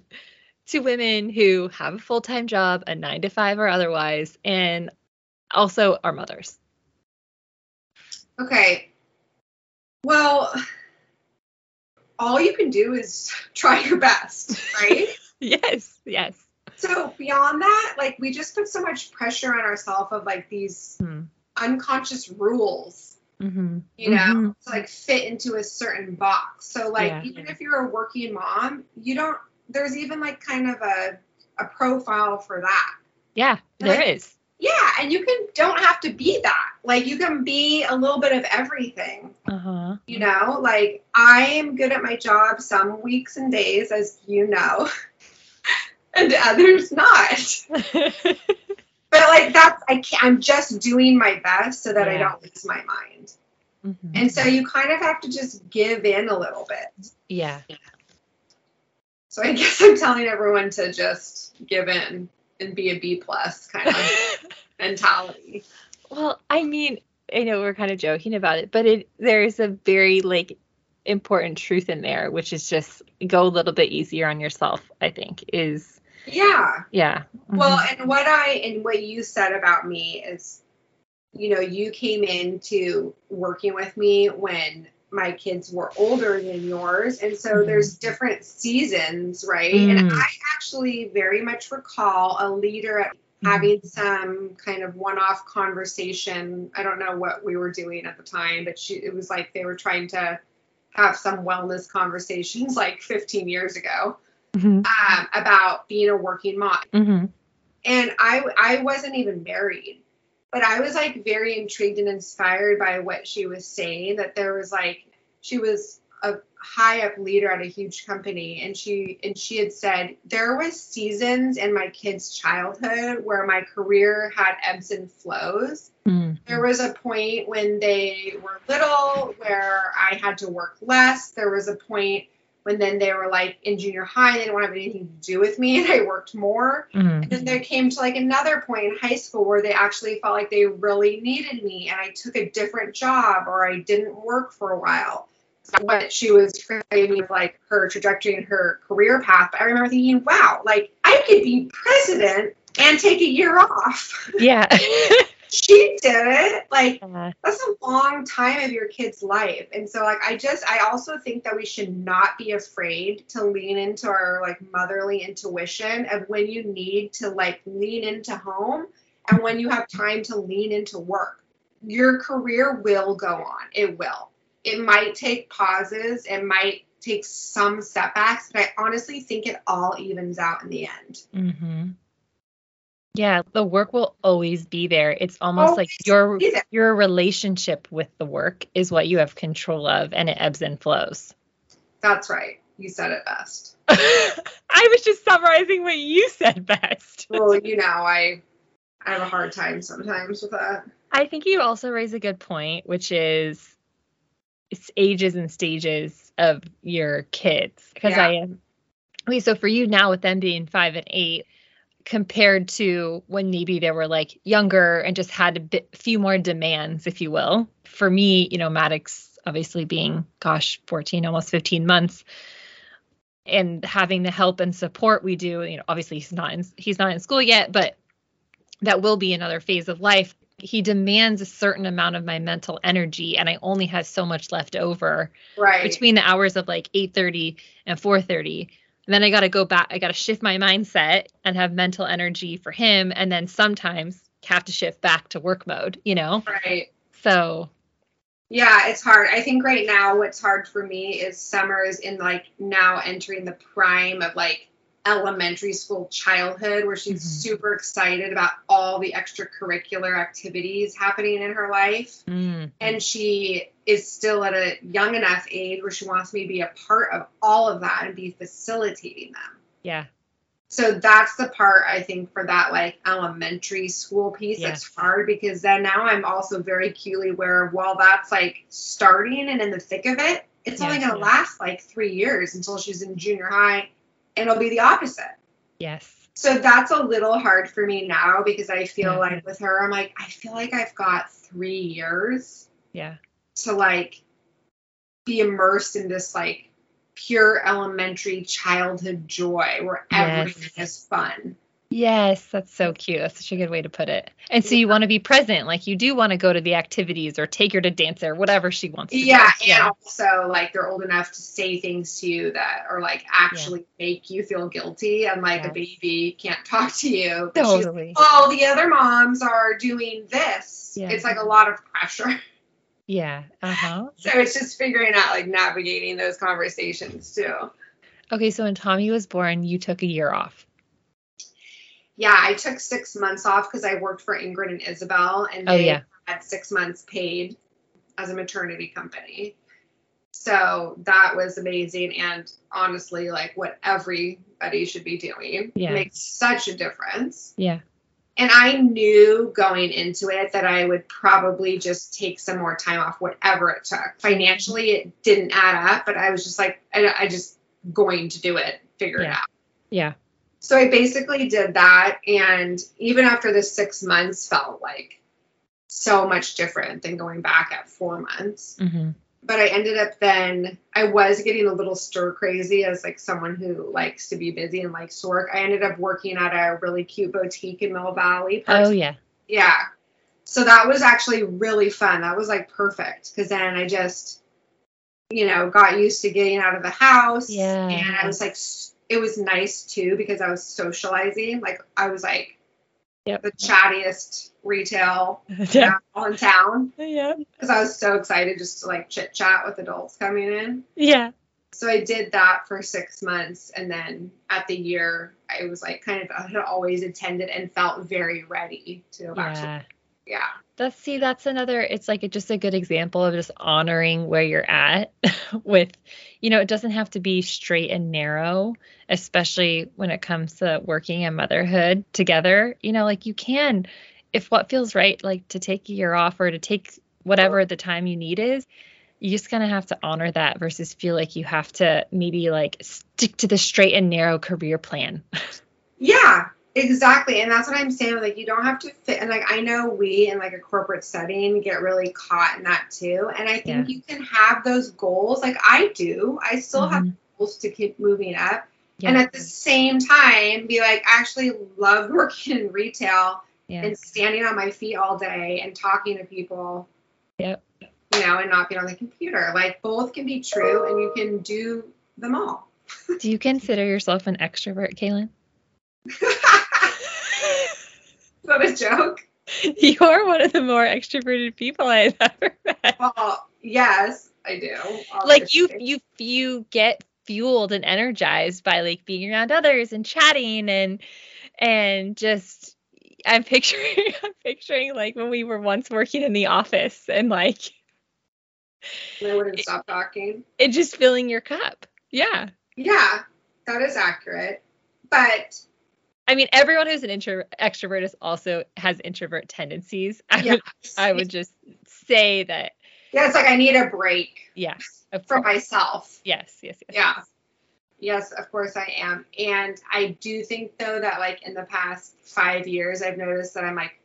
to women who have a full-time job, a 9 to 5 or otherwise, and also are mothers? Okay. Well, all you can do is try your best, right? Yes, yes. So beyond that, like we just put so much pressure on ourselves of like these Hmm. unconscious rules, Mm-hmm. you know, Mhm. to like fit into a certain box. So like Yeah. even if you're a working mom, you don't there's even like kind of a a profile for that. Yeah, there Like- is. Yeah, and you can don't have to be that. Like you can be a little bit of everything. Uh huh. You know, like I am good at my job some weeks and days, as you know, and others not. But like that's I can't, I'm just doing my best so that I don't lose my mind. Mhm. And so you kind of have to just give in a little bit. yeah. So I guess I'm telling everyone to just give in and be a B plus kind of mentality. Well, I mean, I know we're kind of joking about it, but it there's a very like important truth in there, which is just go a little bit easier on yourself. I think is Yeah. yeah. Well, Mhm. and what I and what you said about me is, you know, you came into working with me when my kids were older than yours, and so Mhm. there's different seasons, right? And Mm. I actually very much recall a leader at having some kind of one-off conversation. I don't know what we were doing at the time, but she it was like they were trying to have some wellness conversations like 15 years ago Mhm. um, about being a working mom Mhm. and I I wasn't even married, but I was like very intrigued and inspired by what she was saying. That there was like she was a high up leader at a huge company, and she and she had said there was seasons in my kids' childhood where my career had ebbs and flows. Mhm. There was a point when they were little where I had to work less. There was a point when then they were like in junior high, they didn't want to have anything to do with me, and I worked more. Mhm. And then there came to like another point in high school where they actually felt like they really needed me and I took a different job or I didn't work for a while. So what she was framing with like her trajectory and her career path. But I remember thinking, wow, like I could be president and take a year off. Yeah. she did it. Like Uh, that's a long time of your kid's life. And so like i just i also think that we should not be afraid to lean into our like motherly intuition of when you need to like lean into home and when you have time to lean into work. Your career will go on. It will. It might take pauses. It might take some setbacks but i honestly think it all evens out in the end. Mhm. Yeah, the work will always be there. It's almost like your your relationship with the work is what you have control of and it ebbs and flows. that's right you said it best I was just summarizing what you said best. well you know i i have a hard time sometimes with that I think you also raise a good point, which is it's ages and stages of your kids. Because Yeah. I am, okay, so for you now with them being five and eight, compared to when maybe they were like younger and just had a bit few more demands, if you will. For me, you know, Maddox obviously being, gosh, 14, almost 15 months. And having the help and support we do, you know, obviously he's not in he's not in school yet, but that will be another phase of life he demands a certain amount of my mental energy and i only have so much left over right between the hours of like 8.30 and 4.30 and then i got to go back i got to shift my mindset and have mental energy for him. And then sometimes have to shift back to work mode you know? Right. So. Yeah, it's hard. I think right now what's hard for me is summer is in like now entering the prime of like elementary school childhood where she's Mhm. super excited about all the extracurricular activities happening in her life. mm, And she is still at a young enough age where she wants me to be a part of all of that and be facilitating them. yeah So that's the part I think for that like elementary school piece Yes. that's hard because then now I'm also very acutely aware of while that's like starting and in the thick of it, it's only gonna yeah. last like three years until she's in junior high and it'll be the opposite. yes So that's a little hard for me now because I feel Yeah. like with her, I'm like, I feel like I've got three years yeah to like be immersed in this like pure elementary childhood joy where Yes. everything is fun. Yes, that's so cute. That's such a good way to put it. And so you want to be present, like you do want to go to the activities or take her to dance or whatever she wants to Yeah, do. Yeah, and also like they're old enough to say things to you that are like actually make you feel guilty, and like a baby can't talk to you. but she's Totally. oh, the other moms are doing this. Yeah. It's like a lot of pressure. Yeah. Uh-huh. So it's just figuring out like navigating those conversations too. Okay, so when Tommy was born, you took a year off. Yeah, I took six months off because I worked for Ingrid and Isabel, and Oh they yeah. had six months paid as a maternity company. So that was amazing, and honestly, like what everybody should be doing Yeah. makes such a difference. Yeah. And I knew going into it that I would probably just take some more time off, whatever it took. Financially, it didn't add up, but I was just like, I, I just going to do it, figure it out. Yeah. So I basically did that. And even after the six months felt like so much different than going back at four months. hmm But I ended up then, I was getting a little stir crazy as like someone who likes to be busy and likes to work. I ended up working at a really cute boutique in Mill Valley. Oh yeah. Yeah. So that was actually really fun. That was like perfect because then I just, you know, got used to getting out of the house. Yeah. And I was like, it was nice too because I was socializing. Like I was like Yep. the chattiest retail Yeah. in town Yeah. because I was so excited just to like chit chat with adults coming in. Yeah. So I did that for six months, and then at the year, I was like kind of I had always attended and felt very ready to go back. To, Yeah. That's see, that's another. It's like just a good example of just honoring where you're at. with, you know, it doesn't have to be straight and narrow, especially when it comes to working and motherhood together. You know, like you can, if what feels right, like to take a year off or to take whatever the time you need is. You just kind of have to honor that versus feel like you have to maybe like stick to the straight and narrow career plan. Yeah, exactly. And that's what I'm saying. Like, you don't have to fit. And like, I know we in like a corporate setting get really caught in that too. And I think you can have those goals. Like, I do. I still have Mhm. goals to keep moving up. Yeah. And at the same time, be like, I actually love working in retail yeah. and standing on my feet all day and talking to people. Yep. You know, and not being on the computer. Like, both can be true and you can do them all. Do you consider yourself an extrovert, Kaylan? That a joke? You are one of the more extroverted people I've ever met. Well, yes, I do. Like you, you, you get fueled and energized by like being around others and chatting and and just. I'm picturing, I'm picturing like when we were once working in the office and like I wouldn't stop talking. it just filling your cup. Yeah. Yeah, that is accurate. But I mean, everyone who's an intro extrovert is also has introvert tendencies. I yeah, would, I would just say that. yeah, it's like I need a break Yes. For myself. Yes. Yes. Yes. Yeah. Yes, of course I am. And I do think though that like in the past five years I've noticed that I'm like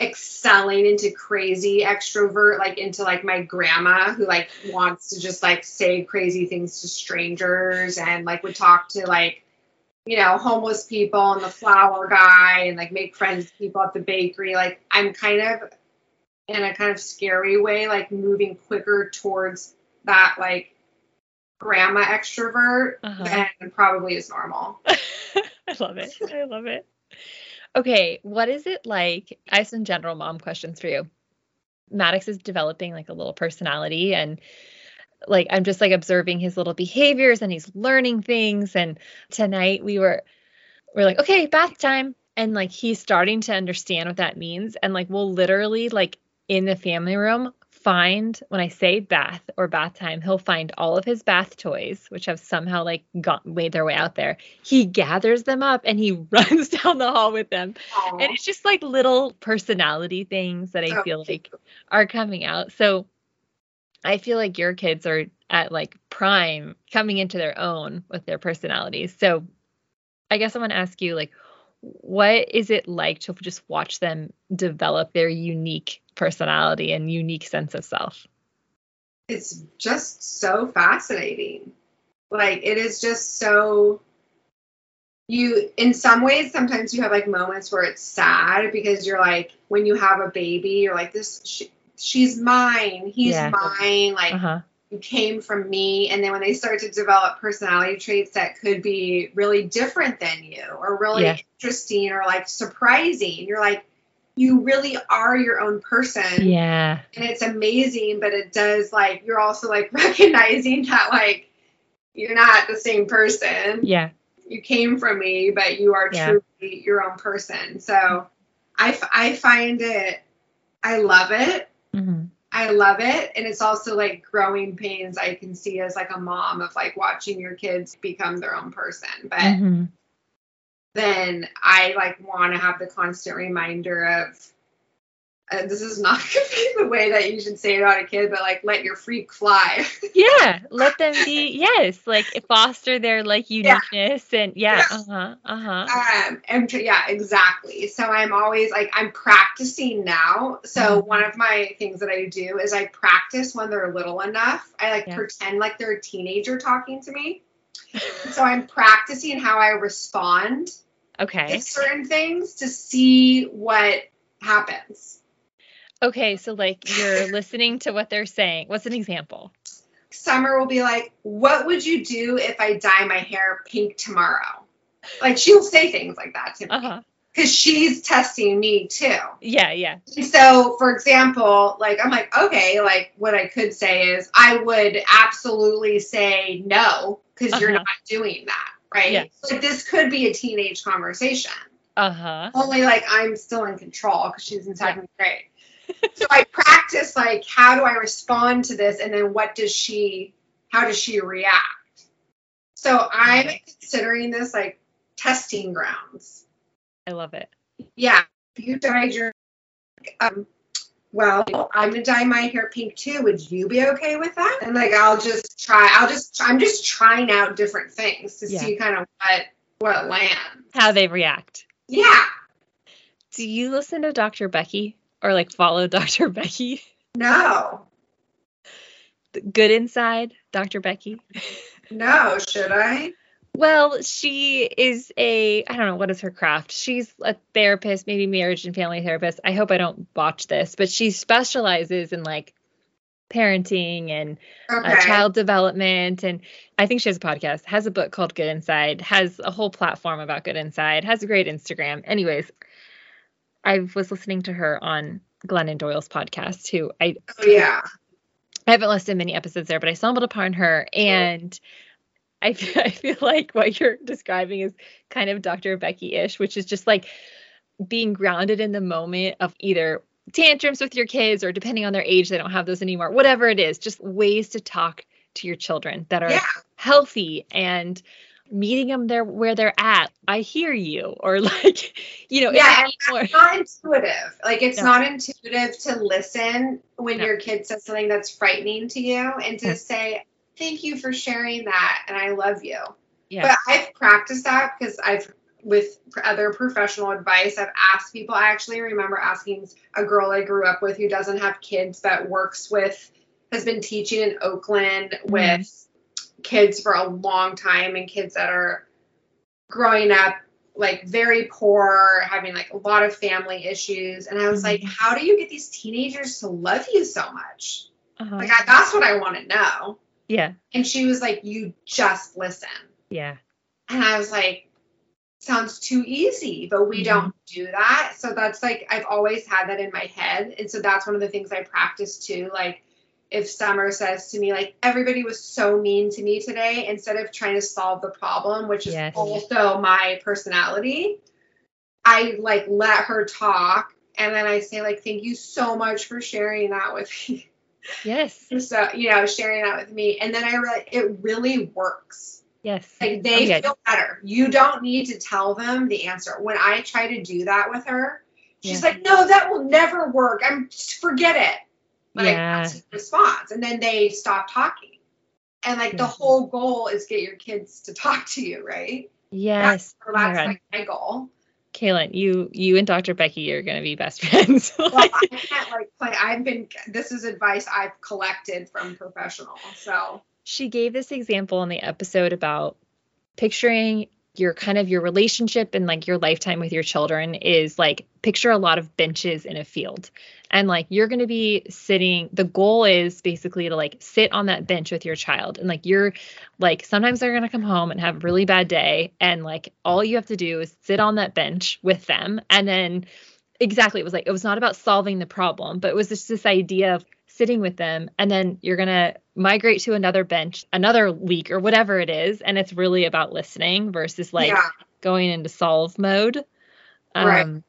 excelling into crazy extrovert, like into like my grandma who like wants to just like say crazy things to strangers and like would talk to like you know, homeless people and the flower guy and like make friends with people at the bakery. Like I'm kind of in a kind of scary way, like moving quicker towards that like grandma extrovert Uh-huh. than probably is normal. I love it. I love it. Okay, what is it like? I have some general mom questions for you. Maddox is developing like a little personality and like I'm just like observing his little behaviors and he's learning things and tonight we were we're like, "Okay, bath time." And like he's starting to understand what that means and like we'll literally like in the family room find when I say bath or bath time, he'll find all of his bath toys, which have somehow like got made their way out there. He gathers them up and he runs down the hall with them. Aw. And it's just like little personality things that I So feel like are coming out. So I feel like your kids are at like prime coming into their own with their personalities. So I guess I want to ask you like what is it like to just watch them develop their unique personality and unique sense of self? it's just so fascinating. Like it is just so you in some ways sometimes you have like moments where it's sad because you're like when you have a baby you're like this she's mine he's Yeah. mine like Uh-huh. you came from me and then when they start to develop personality traits that could be really different than you or really Yeah. interesting or like surprising you're like you really are your own person Yeah. and it's amazing but it does like you're also like recognizing that like you're not the same person Yeah. you came from me but you are Yeah. truly your own person so I, f- I find it i love it hmm I love it. And it's also like growing pains I can see as like a mom of like watching your kids become their own person. But hmm then I like want to have the constant reminder of uh, this is not going to be the way that you should say it on a kid, but like let your freak fly. Yeah. Let them be, yes, like foster their like uniqueness and yeah. Yeah. Uh huh. Uh huh. um, and yeah, exactly. So I'm always like I'm practicing now. So Mhm. one of my things that I do is I practice when they're little enough. I like Yeah. pretend like they're a teenager talking to me. So I'm practicing how I respond Okay. to certain things to see what happens. Okay. So like you're listening to what they're saying. What's an example? Summer will be like, What would you do if I dye my hair pink tomorrow? Like she'll say things like that to me Uh huh. because she's testing me too. Yeah. Yeah. So, for example, like I'm like, okay, like what I could say is I would absolutely say no because you're Uh-huh. not doing that, right? Yeah. Like this could be a teenage conversation. Uh huh. Only like I'm still in control because she's in second grade. So I practice like how do I respond to this, and then what does she, how does she react? So I'm considering this like testing grounds. I love it. Yeah, if you dyed your, um, well, I'm gonna dye my hair pink too. Would you be okay with that? And like, I'll just try. I'll just. I'm just trying out different things to Yeah. see kind of what what lands. How they react. Yeah. Do you listen to Dr. Becky or like follow Dr. Becky? No. Good inside, Dr. Becky. No. Should I? Well, she is a I don't know what is her craft. She's a therapist, maybe marriage and family therapist. I hope I don't botch this, but she specializes in like parenting and Okay. uh, child development and I think she has a podcast, has a book called Good Inside, has a whole platform about Good Inside, has a great Instagram. Anyways, I was listening to her on Glennon Doyle's podcast too. I Oh, yeah. I haven't listened to many episodes there, but I stumbled upon her and I feel, I feel like what you're describing is kind of Dr. Becky-ish, which is just like being grounded in the moment of either tantrums with your kids or depending on their age, they don't have those anymore. Whatever it is, just ways to talk to your children that are Yeah. healthy and meeting them there where they're at. I hear you, or like, you know, Yeah, be more- It's not intuitive. Like it's No. not intuitive to listen when No. your kid says something that's frightening to you and to Yeah. say, "Thank you for sharing that," and I love you. yeah, But I've practiced that because I've with other professional advice, I've asked people. I actually remember asking a girl I grew up with who doesn't have kids but works with has been teaching in Oakland Mhm. with kids for a long time and kids that are growing up like very poor, having like a lot of family issues. And I was like, Mhm. how do you get these teenagers to love you so much? uh-huh. Like I, that's what I want to know. yeah, And she was like, you just listen. yeah, And I was like, sounds too easy, but we Mhm. don't do that. So that's like, I've always had that in my head. And so that's one of the things I practice too. Like, if Summer says to me, like, everybody was so mean to me today, instead of trying to solve the problem, which is Yes. also my personality, I like let her talk. And then I say, like, thank you so much for sharing that with me. yes, so, you know, sharing that with me. And then I realized it really works. yes. Like Oh, they yeah. feel better. You don't need to tell them the answer. When I try to do that with her, she's Yeah. like, "No, that will never work. I'm just forget it." Like Yeah. that's response, and then they stop talking. And like the mm-hmm. whole goal is get your kids to talk to you, right? Yes. Oh that's God. like my goal. Kaylan, you you and Dr. Becky are gonna be best friends. Well, I can't like play. I've been. This is advice I've collected from professionals. So she gave this example in the episode about picturing your kind of your relationship and like your lifetime with your children is like picture a lot of benches in a field and like you're going to be sitting the goal is basically to like sit on that bench with your child. And like you're like sometimes they're going to come home and have a really bad day. And like all you have to do is sit on that bench with them. And then exactly it was like it was not about solving the problem but it was just this idea of sitting with them. And then you're going to migrate to another bench another week or whatever it is. And it's really about listening versus like Yeah. going into solve mode. Um Right.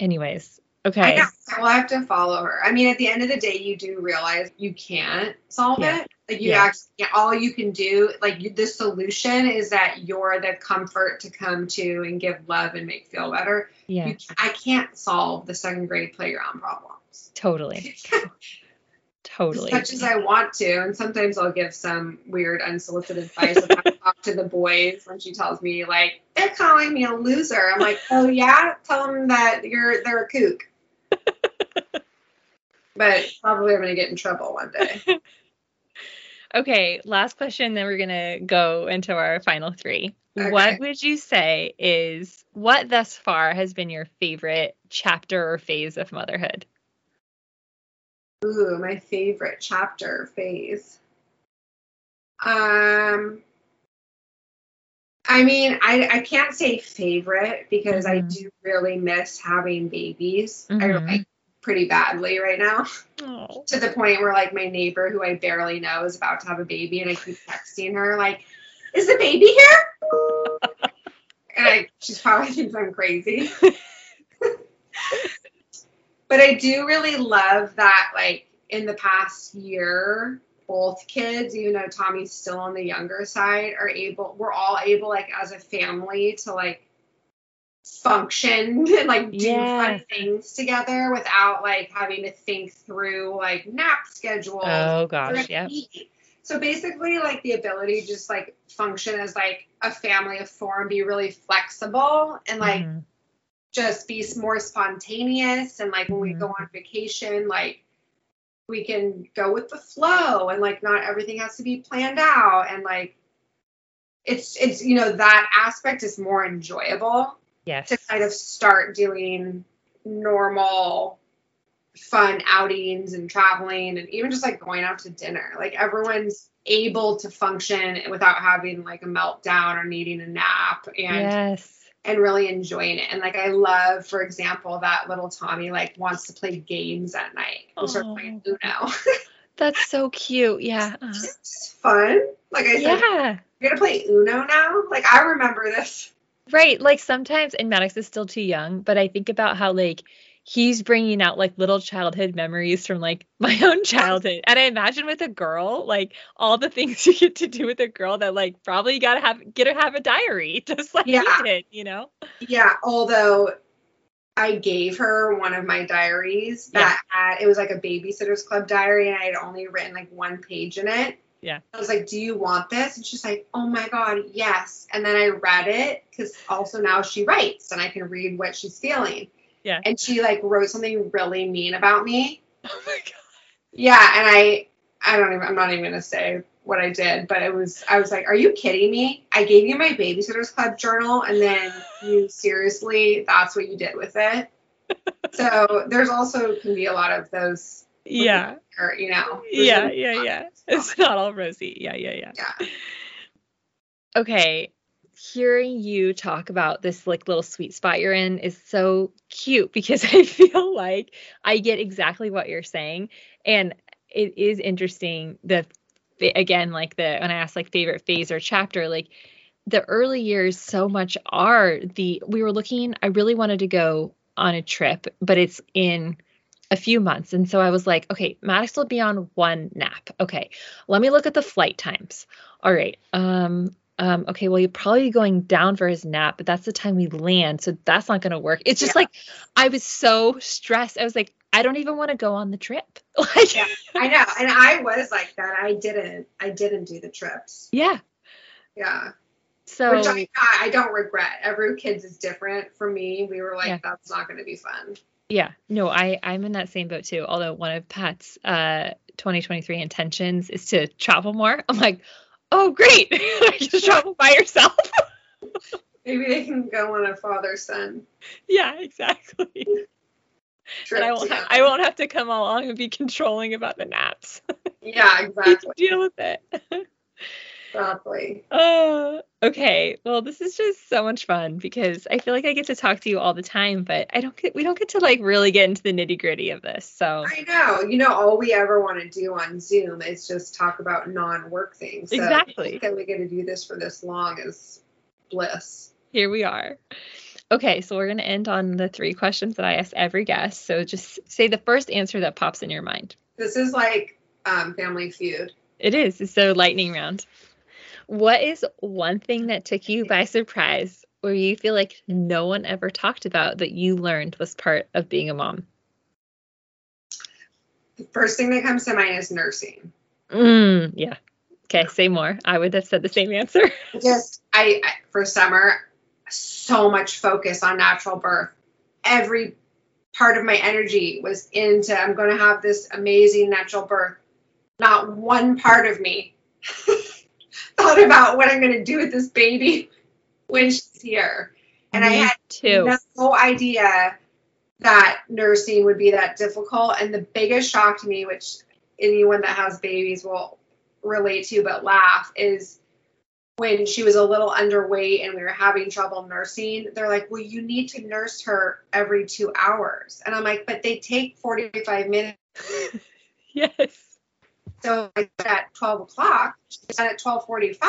anyways okay know. We'll have to follow her. I mean, at the end of the day, you do realize you can't solve Yeah. it. Like you Yeah. actually, all you can do, like you, the solution is that you're the comfort to come to and give love and make feel better. yeah You, I can't solve the second grade playground problems. totally totally. As much as I want to, and sometimes I'll give some weird unsolicited advice I to the boys when she tells me like they're calling me a loser. I'm like, oh yeah, tell them that you're they're a kook. But probably I'm gonna get in trouble one day. Okay, last question, then we're gonna go into our final three. Okay. What would you say is what thus far has been your favorite chapter or phase of motherhood? Ooh, my favorite chapter phase. Um, I mean, I I can't say favorite because I Mhm. do really miss having babies. I Mhm. like pretty badly right now. Oh, to the point where like my neighbor who I barely know is about to have a baby and I keep texting her like, is the baby here? and I she's probably thinks I'm crazy. but I do really love that like in the past year, both kids, even though Tommy's still on the younger side, are able we're all able like as a family to like function and like do Yeah. fun things together without like having to think through like nap schedules. oh gosh, yeah. So basically, like the ability to just like function as like a family of four and be really flexible and like Mhm. just be more spontaneous. And like when we Mhm. go on vacation, like we can go with the flow and like not everything has to be planned out. And like it's, it's, you know, that aspect is more enjoyable Yes. to kind of start doing normal fun outings and traveling and even just like going out to dinner like everyone's able to function without having like a meltdown or needing a nap and yes. and really enjoying it and like i love for example that little tommy like wants to play games at night we start playing oh. uno That's so cute. Yeah. It's uh-huh. fun like i said yeah. you're gonna play uno now like i remember this Right. Like sometimes, and Maddox is still too young, but I think about how like he's bringing out like little childhood memories from like my own childhood. And I imagine with a girl, like all the things you get to do with a girl that like probably you gotta have get her have a diary, just like Yeah. you did, you know? Yeah, although I gave her one of my diaries that had it was like a babysitter's club diary and I had only written like one page in it. Yeah. I was like, "Do you want this?" And she's like, "Oh my god, yes." And then I read it cuz also now she writes and I can read what she's feeling. Yeah. And she like wrote something really mean about me. Oh my god. Yeah, and I I don't even I'm not even going to say what I did, but it was I was like, "Are you kidding me? I gave you my babysitters club journal and then you seriously that's what you did with it?" So, there's also can be a lot of those Yeah. or you know. Yeah, no- yeah, yeah. It's not all rosy. Yeah, yeah, yeah. Yeah. okay hearing you talk about this like little sweet spot you're in is so cute because i feel like i get exactly what you're saying and it is interesting the again like the when i asked like favorite phase or chapter like the early years so much are the we were looking i really wanted to go on a trip but it's in a few months and so i was like okay maddox will be on one nap okay let me look at the flight times all right um um, okay, well, you're probably going down for his nap, but that's the time we land. So that's not going to work. It's just Yeah. like, I was so stressed. I was like, I don't even want to go on the trip. Like, Yeah. I know. And I was like that. I didn't I didn't do the trips. yeah. Yeah. So, Which I, I don't regret. Every kid's is different. For me, we were like, Yeah. that's not going to be fun. Yeah, no, I, I'm in that same boat too. Although one of Pat's uh, 2023 intentions is to travel more. I'm like, oh, great. just travel by yourself. Maybe they can go on a father son Yeah, exactly. trip. And I won't ha- I won't have to come along and be controlling about the naps. yeah, exactly. deal with it. Exactly. Oh, okay. Well, this is just so much fun because I feel like I get to talk to you all the time, but I don't get we don't get to like really get into the nitty gritty of this. So I know. You know, all we ever want to do on Zoom is just talk about non-work things. So Exactly. That we get to do this for this long is bliss. here we are. Okay, so we're gonna end on the three questions that I ask every guest. So just say the first answer that pops in your mind. This is like um, Family Feud. It is. It's so lightning round. What is one thing that took you by surprise or you feel like no one ever talked about that you learned was part of being a mom? The first thing that comes to mind is nursing. Mm, yeah. Okay, say more. I would have said the same answer. Just I, I for summer, so much focus on natural birth. Every part of my energy was into I'm going to have this amazing natural birth. Not one part of me thought about what I'm going to do with this baby when she's here. And I had too. no idea that nursing would be that difficult. And the biggest shock to me, which anyone that has babies will relate to but laugh, is when she was a little underweight and we were having trouble nursing. They're like, well, you need to nurse her every two hours. And I'm like, but they take 45 minutes. Yes. So at 12 o'clock and at 12:45,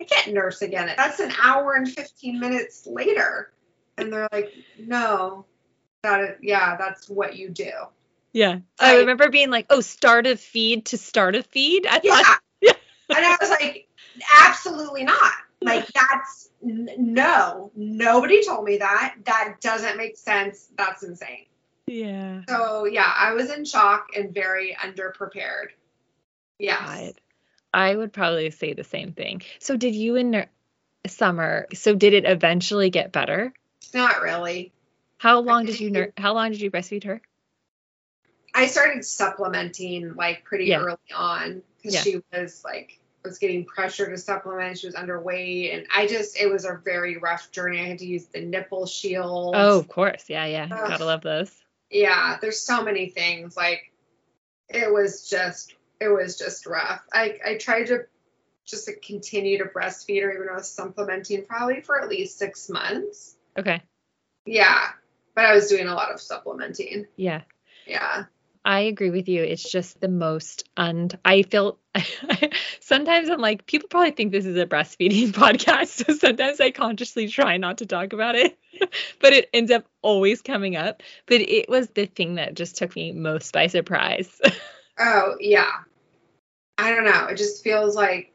I can't nurse again. That's an hour and 15 minutes later. And they're like, no, that is, yeah, that's what you do. Yeah. I Right. remember being like, oh, start a feed to start a feed. I Yeah. thought, Yeah. And I was like, absolutely not. Like that's n- no, nobody told me that. That doesn't make sense. That's insane. yeah. So yeah, I was in shock and very underprepared. Yes. God. I would probably say the same thing. So did you in summer, so did it eventually get better? Not really. How long did you how long did you breastfeed her? I started supplementing like pretty Yeah. early on because Yeah. she was like was getting pressure to supplement. She was underweight, and I just it was a very rough journey. I had to use the nipple shield. Oh, of course. Yeah, yeah. Ugh. Gotta love those. yeah. There's so many things. Like it was just it was just rough. I I tried to just to continue to breastfeed her even though I was supplementing probably for at least six months. Okay. Yeah, but I was doing a lot of supplementing. Yeah. Yeah. I agree with you. It's just the most and I feel sometimes I'm like people probably think this is a breastfeeding podcast, so sometimes I consciously try not to talk about it, but it ends up always coming up. But it was the thing that just took me most by surprise. Oh yeah. I don't know. It just feels like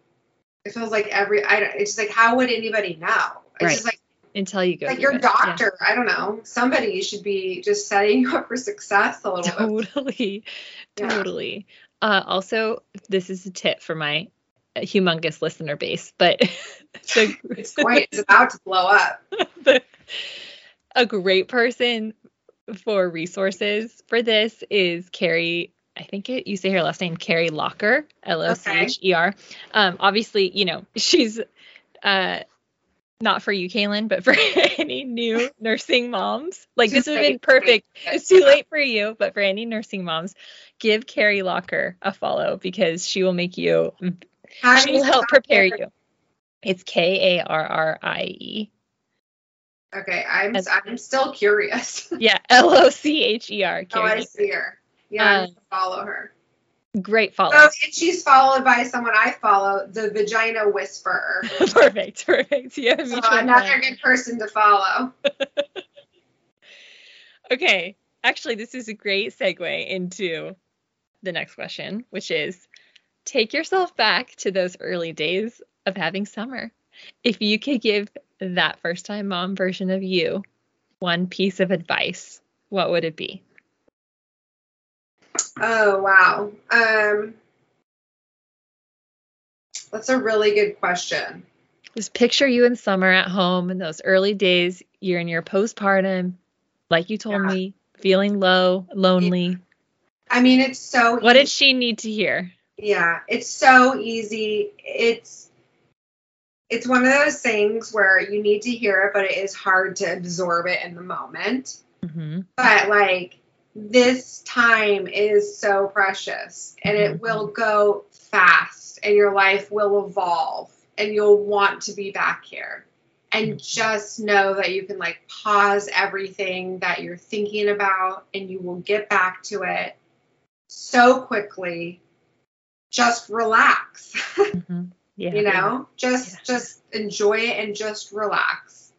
it feels like every. I don't. It's just like how would anybody know? It's Right. just like Until you go like your it. Yeah. doctor. I don't know. Somebody should be just setting you up for success a little bit. Totally. Yeah. Totally. Uh, also, this is a tip for my humongous listener base, but the, It's going. It's about to blow up. the- a great person for resources for this is Karrie. I think it, you say her last name, Karrie Locher, L O C H E R. Um, obviously, you know, she's uh, not for you, Kaylan, but for any new nursing moms. Like, this would have been late for me. perfect. It's too late for you, but for any nursing moms, give Karrie Locher a follow because she will make you, How she will help prepare you. It's K A R R I E. Okay, I'm As- I'm still curious. Yeah, L O C H E R. oh, I see her. Yeah, Um, follow her. Great follow. Oh, and she's followed by someone I follow, the Vagina Whisperer. perfect, perfect. A So another good person to follow. Okay, actually, this is a great segue into the next question, which is take yourself back to those early days of having summer. If you could give that first time mom version of you one piece of advice, what would it be? Oh wow. Um That's a really good question. Just picture you in summer at home in those early days. You're in your postpartum, like you told Yeah. me, feeling low, lonely. I mean, it's so What easy. did she need to hear? Yeah, it's so easy. It's it's one of those things where you need to hear it, but it is hard to absorb it in the moment. Mm-hmm. But like this time is so precious and it Mhm. will go fast and your life will evolve and you'll want to be back here. And just know that you can like pause everything that you're thinking about and you will get back to it so quickly. Just relax. Mm-hmm. Yeah. you know just Yeah. just enjoy it and just relax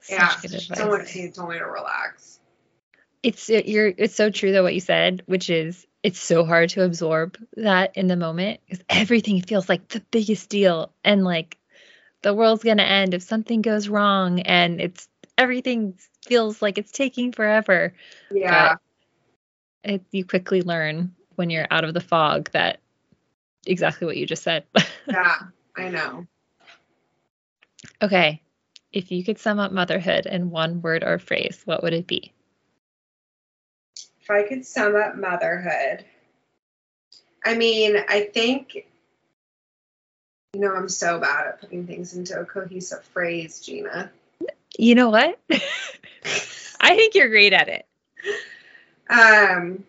Such yeah good advice. someone told me to relax it's it- you're it's so true though what you said which is it's so hard to absorb that in the moment because everything feels like the biggest deal and like the world's gonna end if something goes wrong and it's everything feels like it's taking forever. Yeah. It, you quickly learn when you're out of the fog that exactly what you just said. Yeah i know. Okay if you could sum up motherhood in one word or phrase what would it be if i could sum up motherhood i mean i think you know i'm so bad at putting things into a cohesive phrase gina. You know what? I think you're great at it. Um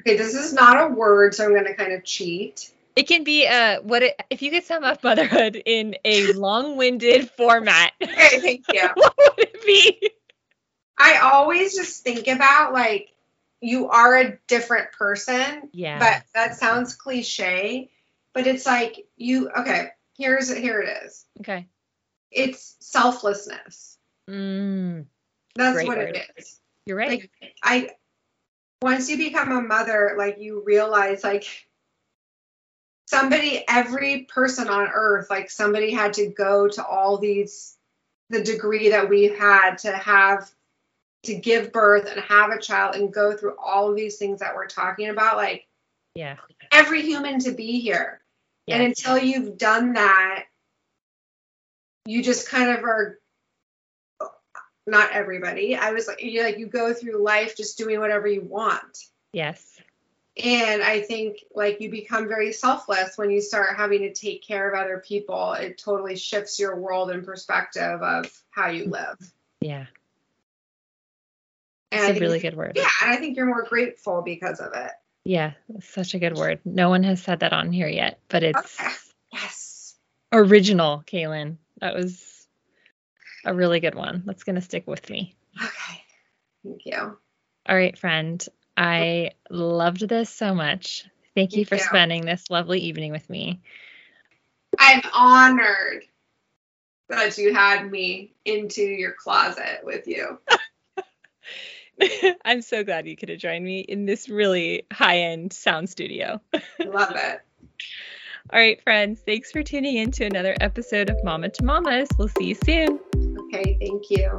okay this is not a word so i'm going to kind of cheat. It can be uh what it, if you could sum up motherhood in a long-winded format. okay thank you. What would it be? I always just think about like you are a different person, Yeah. but that sounds cliche, but it's like you okay, here's here it is. okay. It's selflessness. Mm, That's Great what word. it is. you're right. Like I once you become a mother, like you realize like somebody every person on earth, like somebody had to go to all these the degree that we had to have to give birth and have a child and go through all of these things that we're talking about like yeah. every human to be here Yeah. and until you've done that you just kind of are not everybody i was like you like you go through life just doing whatever you want yes. and i think like you become very selfless when you start having to take care of other people it totally shifts your world and perspective of how you live Yeah. And It's a really good word. yeah and i think you're more grateful because of it Yeah. Such a good word. No one has said that on here yet, but it's Okay. yes original, Kaylan. That was a really good one. That's gonna stick with me. okay thank you All right, friend. I loved this so much. Thank you for too. spending this lovely evening with me. I'm honored that you had me into your closet with you. I'm so glad you could have joined me in this really high end sound studio. Love it. All right, friends, thanks for tuning in to another episode of Mama to Mamas. We'll see you soon. Okay, thank you.